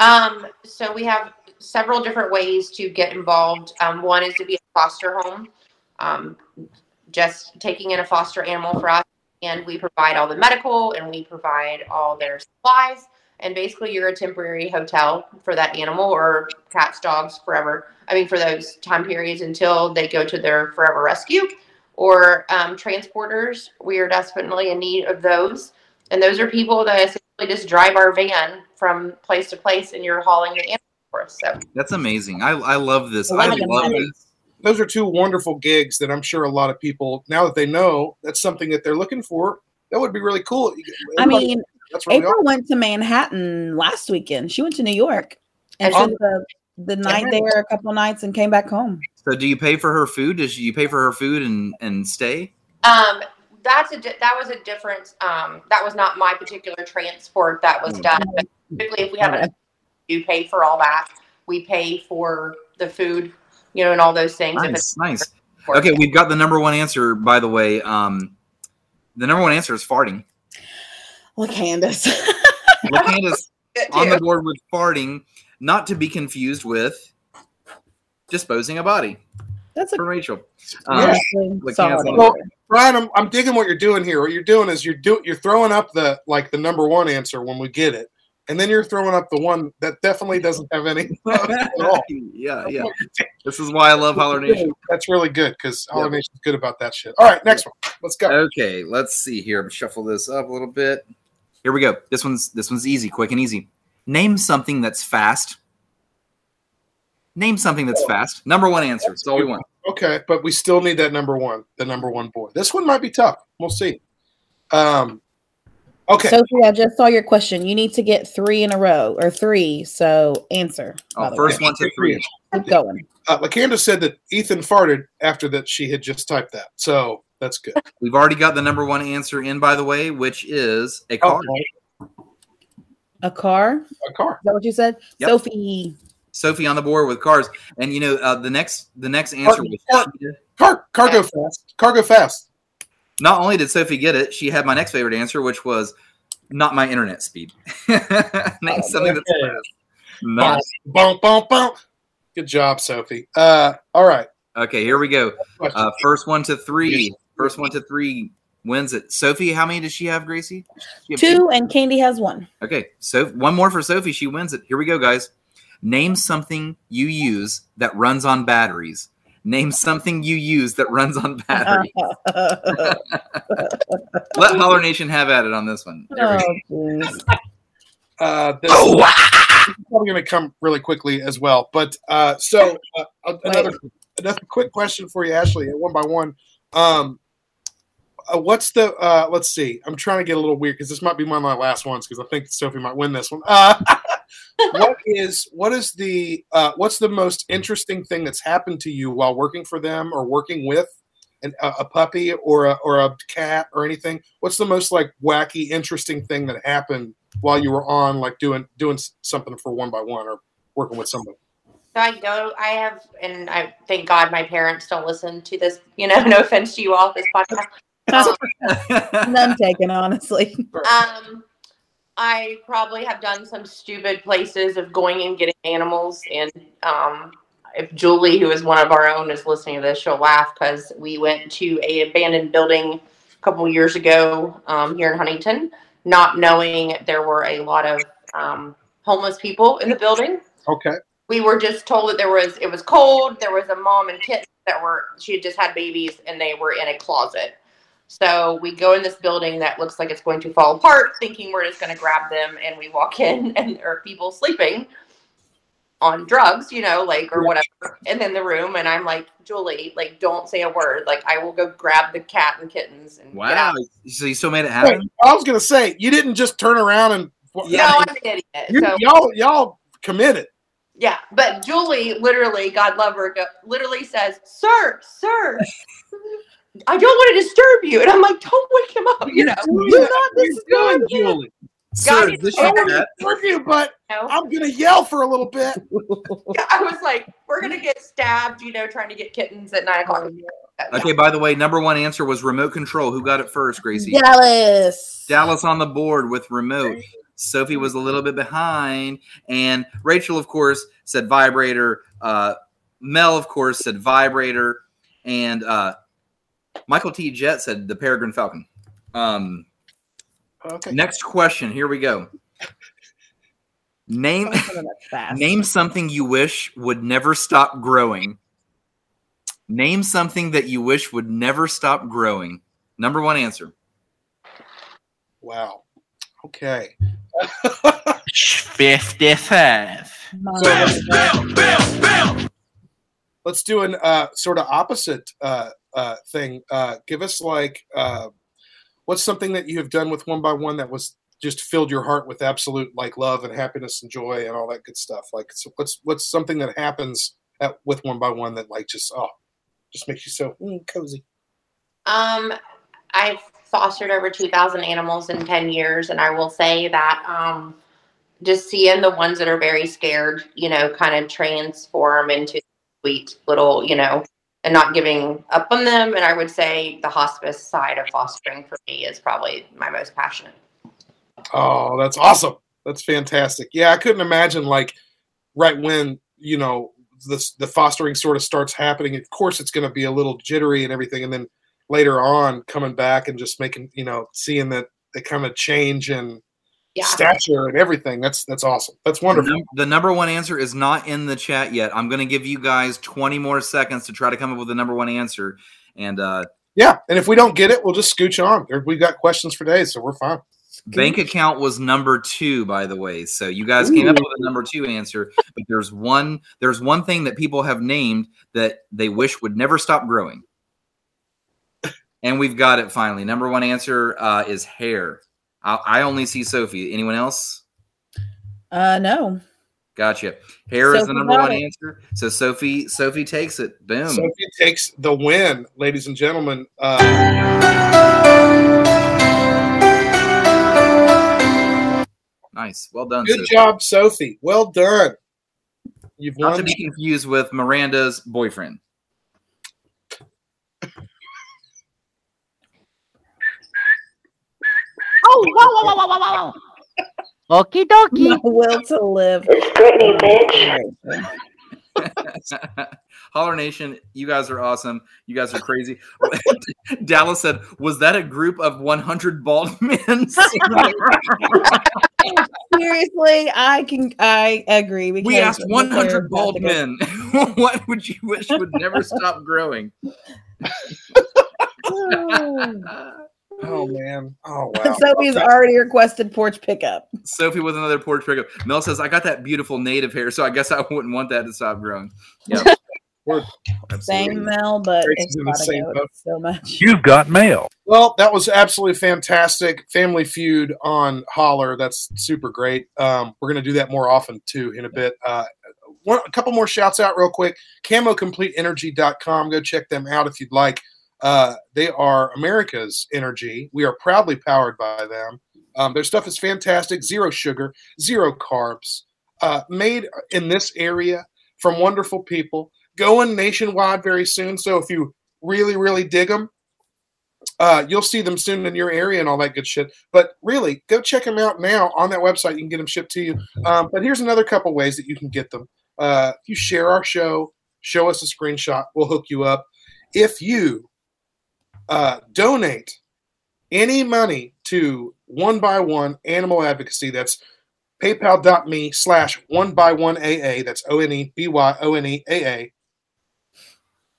Um, so we have several different ways to get involved. Um, one is to be a foster home, um, just taking in a foster animal for us, and we provide all the medical and we provide all their supplies. And basically, you're a temporary hotel for that animal or cats, dogs, forever. I mean, for those time periods until they go to their forever rescue or um, transporters. We are definitely in need of those. And those are people that essentially just drive our van from place to place and you're hauling the animal for us. So That's amazing. I, I love this. I love this. Those are two wonderful gigs that I'm sure a lot of people now that they know that's something that they're looking for. That would be really cool. I mean, that's where April are. went to Manhattan last weekend. She went to New York and spent the, the night there, a couple nights, and came back home. So, do you pay for her food? Does you pay for her food and and stay? um, that's a di- that was a different um, that was not my particular transport that was done. But typically, if we have an you pay for all that, we pay for the food, you know, and all those things. If Nice, nice. Okay, we've got the number one answer. By the way, um, the number one answer is farting. Look, Candace. LaCandace on the board with farting, not to be confused with disposing a body. That's a for Rachel. Yeah. Um, Solid Well, Brian, I'm, I'm digging what you're doing here. What you're doing is you're do you're throwing up the like the number one answer when we get it, and then you're throwing up the one that definitely doesn't have any at all. yeah, yeah. This is why I love Holler Nation. That's really good because Holler Nation's good about that shit. All right, next one. Let's go. Okay, let's see here. Shuffle this up a little bit. Here we go. This one's this one's easy, quick and easy. Name something that's fast. Name something that's fast. Number one answer. That's all we want. Okay, but we still need that number one, the number one boy. This one might be tough. We'll see. Um, okay. Sophie, I just saw your question. You need to get three in a row or three. So answer. by Oh, first way. one to three. Keep going. Uh, LaCandace said that Ethan farted after that she had just typed that. So that's good. We've already got the number one answer in, by the way, which is a car. A car? A car. Is that what you said? Yep. Sophie. Sophie on the board with cars, and you know uh, the next the next answer was Car, car, cargo fast. Cargo fast. not only did Sophie get it, she had my next favorite answer, which was not my internet speed. Name something that's okay. fast. Not- Bump, bump, bump. Good job, Sophie. Uh, all right. Okay, here we go. Uh, first one to three. First one to three wins it. Sophie, how many does she have, Gracie? She have Two and Candy has one. Okay, so one more for Sophie. She wins it. Here we go, guys. Name something you use that runs on batteries. Name something you use that runs on batteries. Let Holler Nation have at it on this one. There we go. Uh, this, this is probably going to come really quickly as well. But uh, so uh, another another quick question for you, Ashley, one by one. Um, what's the? Uh, let's see. I'm trying to get a little weird because this might be one of my last ones because I think Sophie might win this one. Uh, what is what is the uh, what's the most interesting thing that's happened to you while working for them or working with an, a, a puppy or a, or a cat or anything? What's the most like wacky, interesting thing that happened while you were on like doing doing something for one by one or working with somebody? So I go, I have, and I thank God my parents don't listen to this, you know, no offense to you all, this podcast. None taken, honestly. um, I probably have done some stupid places of going and getting animals. And um, if Julie, who is one of our own, is listening to this, she'll laugh because we went to a abandoned building a couple years ago um, here in Huntington, not knowing there were a lot of um, homeless people in the building Okay. we were just told that there was it was cold there was a mom and kitten that were she had just had babies and they were in a closet so we go in this building that looks like it's going to fall apart thinking we're just going to grab them and we walk in and there are people sleeping on drugs you know like or whatever and then the room and i'm like julie like don't say a word like i will go grab the cat and kittens and get Wow. out So you still made it Wait, happen? I was gonna say you didn't just turn around and no i'm an idiot You- so y'all y'all committed. Yeah, but Julie literally, God love her, go, literally says, "Sir, sir, I don't want to disturb you," and I'm like, "Don't wake him up," you know. Do not disturb Julie. God, is this I your don't want to disturb you, but No. I'm gonna yell for a little bit. I was like, "We're gonna get stabbed," you know, trying to get kittens at nine o'clock. Okay, by the way, number one answer was remote control. Who got it first, Gracie? Dallas. Dallas on the board with remote. Sophie was a little bit behind, and Rachel, of course, said vibrator. Uh, Mel, of course, said vibrator, and uh, Michael T. Jet said the Peregrine Falcon. Um, Okay. next question. Here we go. Name name something you wish would never stop growing. Name something that you wish would never stop growing. Number one answer. Wow. Okay. 55. Let's do an uh, sort of opposite uh, uh, thing. Uh, give us like uh, what's something that you have done with one by one that was just filled your heart with absolute like love and happiness and joy and all that good stuff. Like, so what's what's something that happens at, with one by one that like just oh, just makes you so mm, cozy. Um, I've fostered over 2,000 animals in 10 years, and I will say that um, just seeing the ones that are very scared, you know, kind of transform into sweet little, you know, and not giving up on them. And I would say the hospice side of fostering for me is probably my most passionate. Oh, that's awesome. That's fantastic. Yeah, I couldn't imagine like right when, you know, this the fostering sort of starts happening. Of course it's going to be a little jittery and everything and then later on coming back and just making you know seeing that they kind of change in Yeah. stature and everything. That's that's awesome. That's The, wonderful. num- the number one answer is not in the chat yet. I'm going to give you guys 20 more seconds to try to come up with the number one answer. And uh, Yeah, and if we don't get it, we'll just scooch on. We've got questions for days, so we're fine. bank account was number two, by the way. So you guys came up with a number two answer. But there's one there's one thing that people have named that they wish would never stop growing. And we've got it finally. Number one answer uh, is hair. I, I only see Sophie. Anyone else? Uh, no. Gotcha. Hair is the number one it. answer. So Sophie Sophie takes it. Boom. Sophie takes the win, ladies and gentlemen. Uh, Nice. Well done. good Sophie. job, Sophie. Well done. You've Not won. to be confused with Miranda's boyfriend. Oh, whoa, whoa, whoa, whoa, whoa, whoa. Okie dokie. Will to live. It's Brittany, bitch. Holler Nation, you guys are awesome. You guys are crazy. Dallas said, "Was that a group of 100 bald men?" Seriously, I can I agree. we because asked 100 bald men, what would you wish would never stop growing? Go- Oh man. Oh wow. Sophie's Okay. already requested porch pickup. Sophie with another porch pickup. Mel says, "I got that beautiful native hair, so I guess I wouldn't want that to stop growing." Yeah, Same Mel, but Tracy's it's in the gotta same go so much. You've got mail. Well, that was absolutely fantastic. Family Feud on Holler. That's super great. Um, we're going to do that more often too in a bit. Uh, one, a couple more shouts out real quick. CamoCompleteEnergy.com. Go check them out if you'd like. Uh, they are America's energy. We are proudly powered by them. Um, their stuff is fantastic. Zero sugar, zero carbs. Uh, made in this area from wonderful people. Going nationwide very soon. So if you really, really dig them, uh, you'll see them soon in your area and all that good shit. But really, go check them out now on that website. You can get them shipped to you. Um, but here's another couple ways that you can get them. Uh, if you share our show, show us a screenshot, we'll hook you up. If you uh, donate any money to one by one animal advocacy, that's paypal.me slash one by one AA. That's O N E B Y O N E A A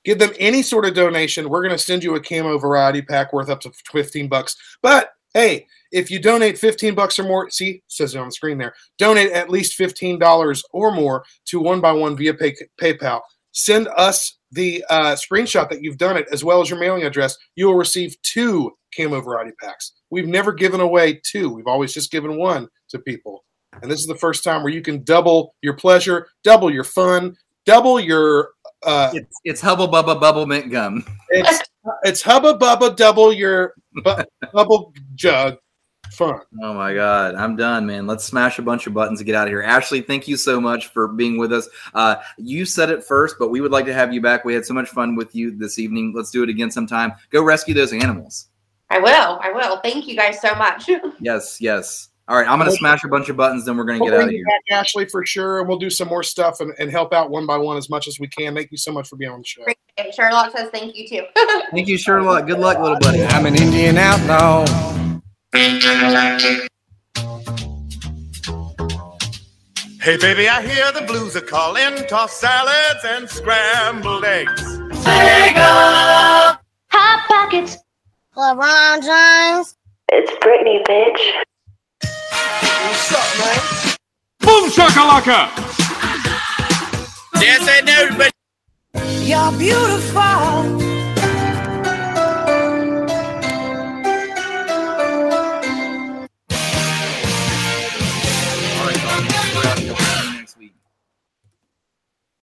give them any sort of donation. We're going to send you a camo variety pack worth up to 15 bucks. But hey, if you donate 15 bucks or more, see, says it on the screen there, donate at least $15 or more to one by one via pay, PayPal. Send us the uh, screenshot that you've done it as well as your mailing address. You will receive two camo variety packs. We've never given away two, we've always just given one to people. And this is the first time where you can double your pleasure, double your fun, double your uh, it's it's Hubba Bubba Bubble Mint Gum. it's it's hubba bubba double your bu- bubble jug fun. Oh my god, I'm done, man. Let's smash a bunch of buttons to get out of here. Ashley, thank you so much for being with us. Uh, you said it first, but we would like to have you back. We had so much fun with you this evening. Let's do it again sometime. Go rescue those animals. I will. I will. Thank you guys so much. Yes, yes. All right, I'm gonna smash a bunch of buttons, then we're gonna We'll get out of here. back, Ashley, for sure, and we'll do some more stuff and, and help out one by one as much as we can. Thank you so much for being on the show. And Sherlock says thank you too. Thank you, Sherlock. Good luck, little buddy. I'm an Indian outlaw. Hey, baby, I hear the blues are calling. Toss salads and scrambled eggs. Hot Pockets. LeBron James. It's Brittany, bitch. What's up, man? Boom shakalaka! Yes, I know, but You're beautiful.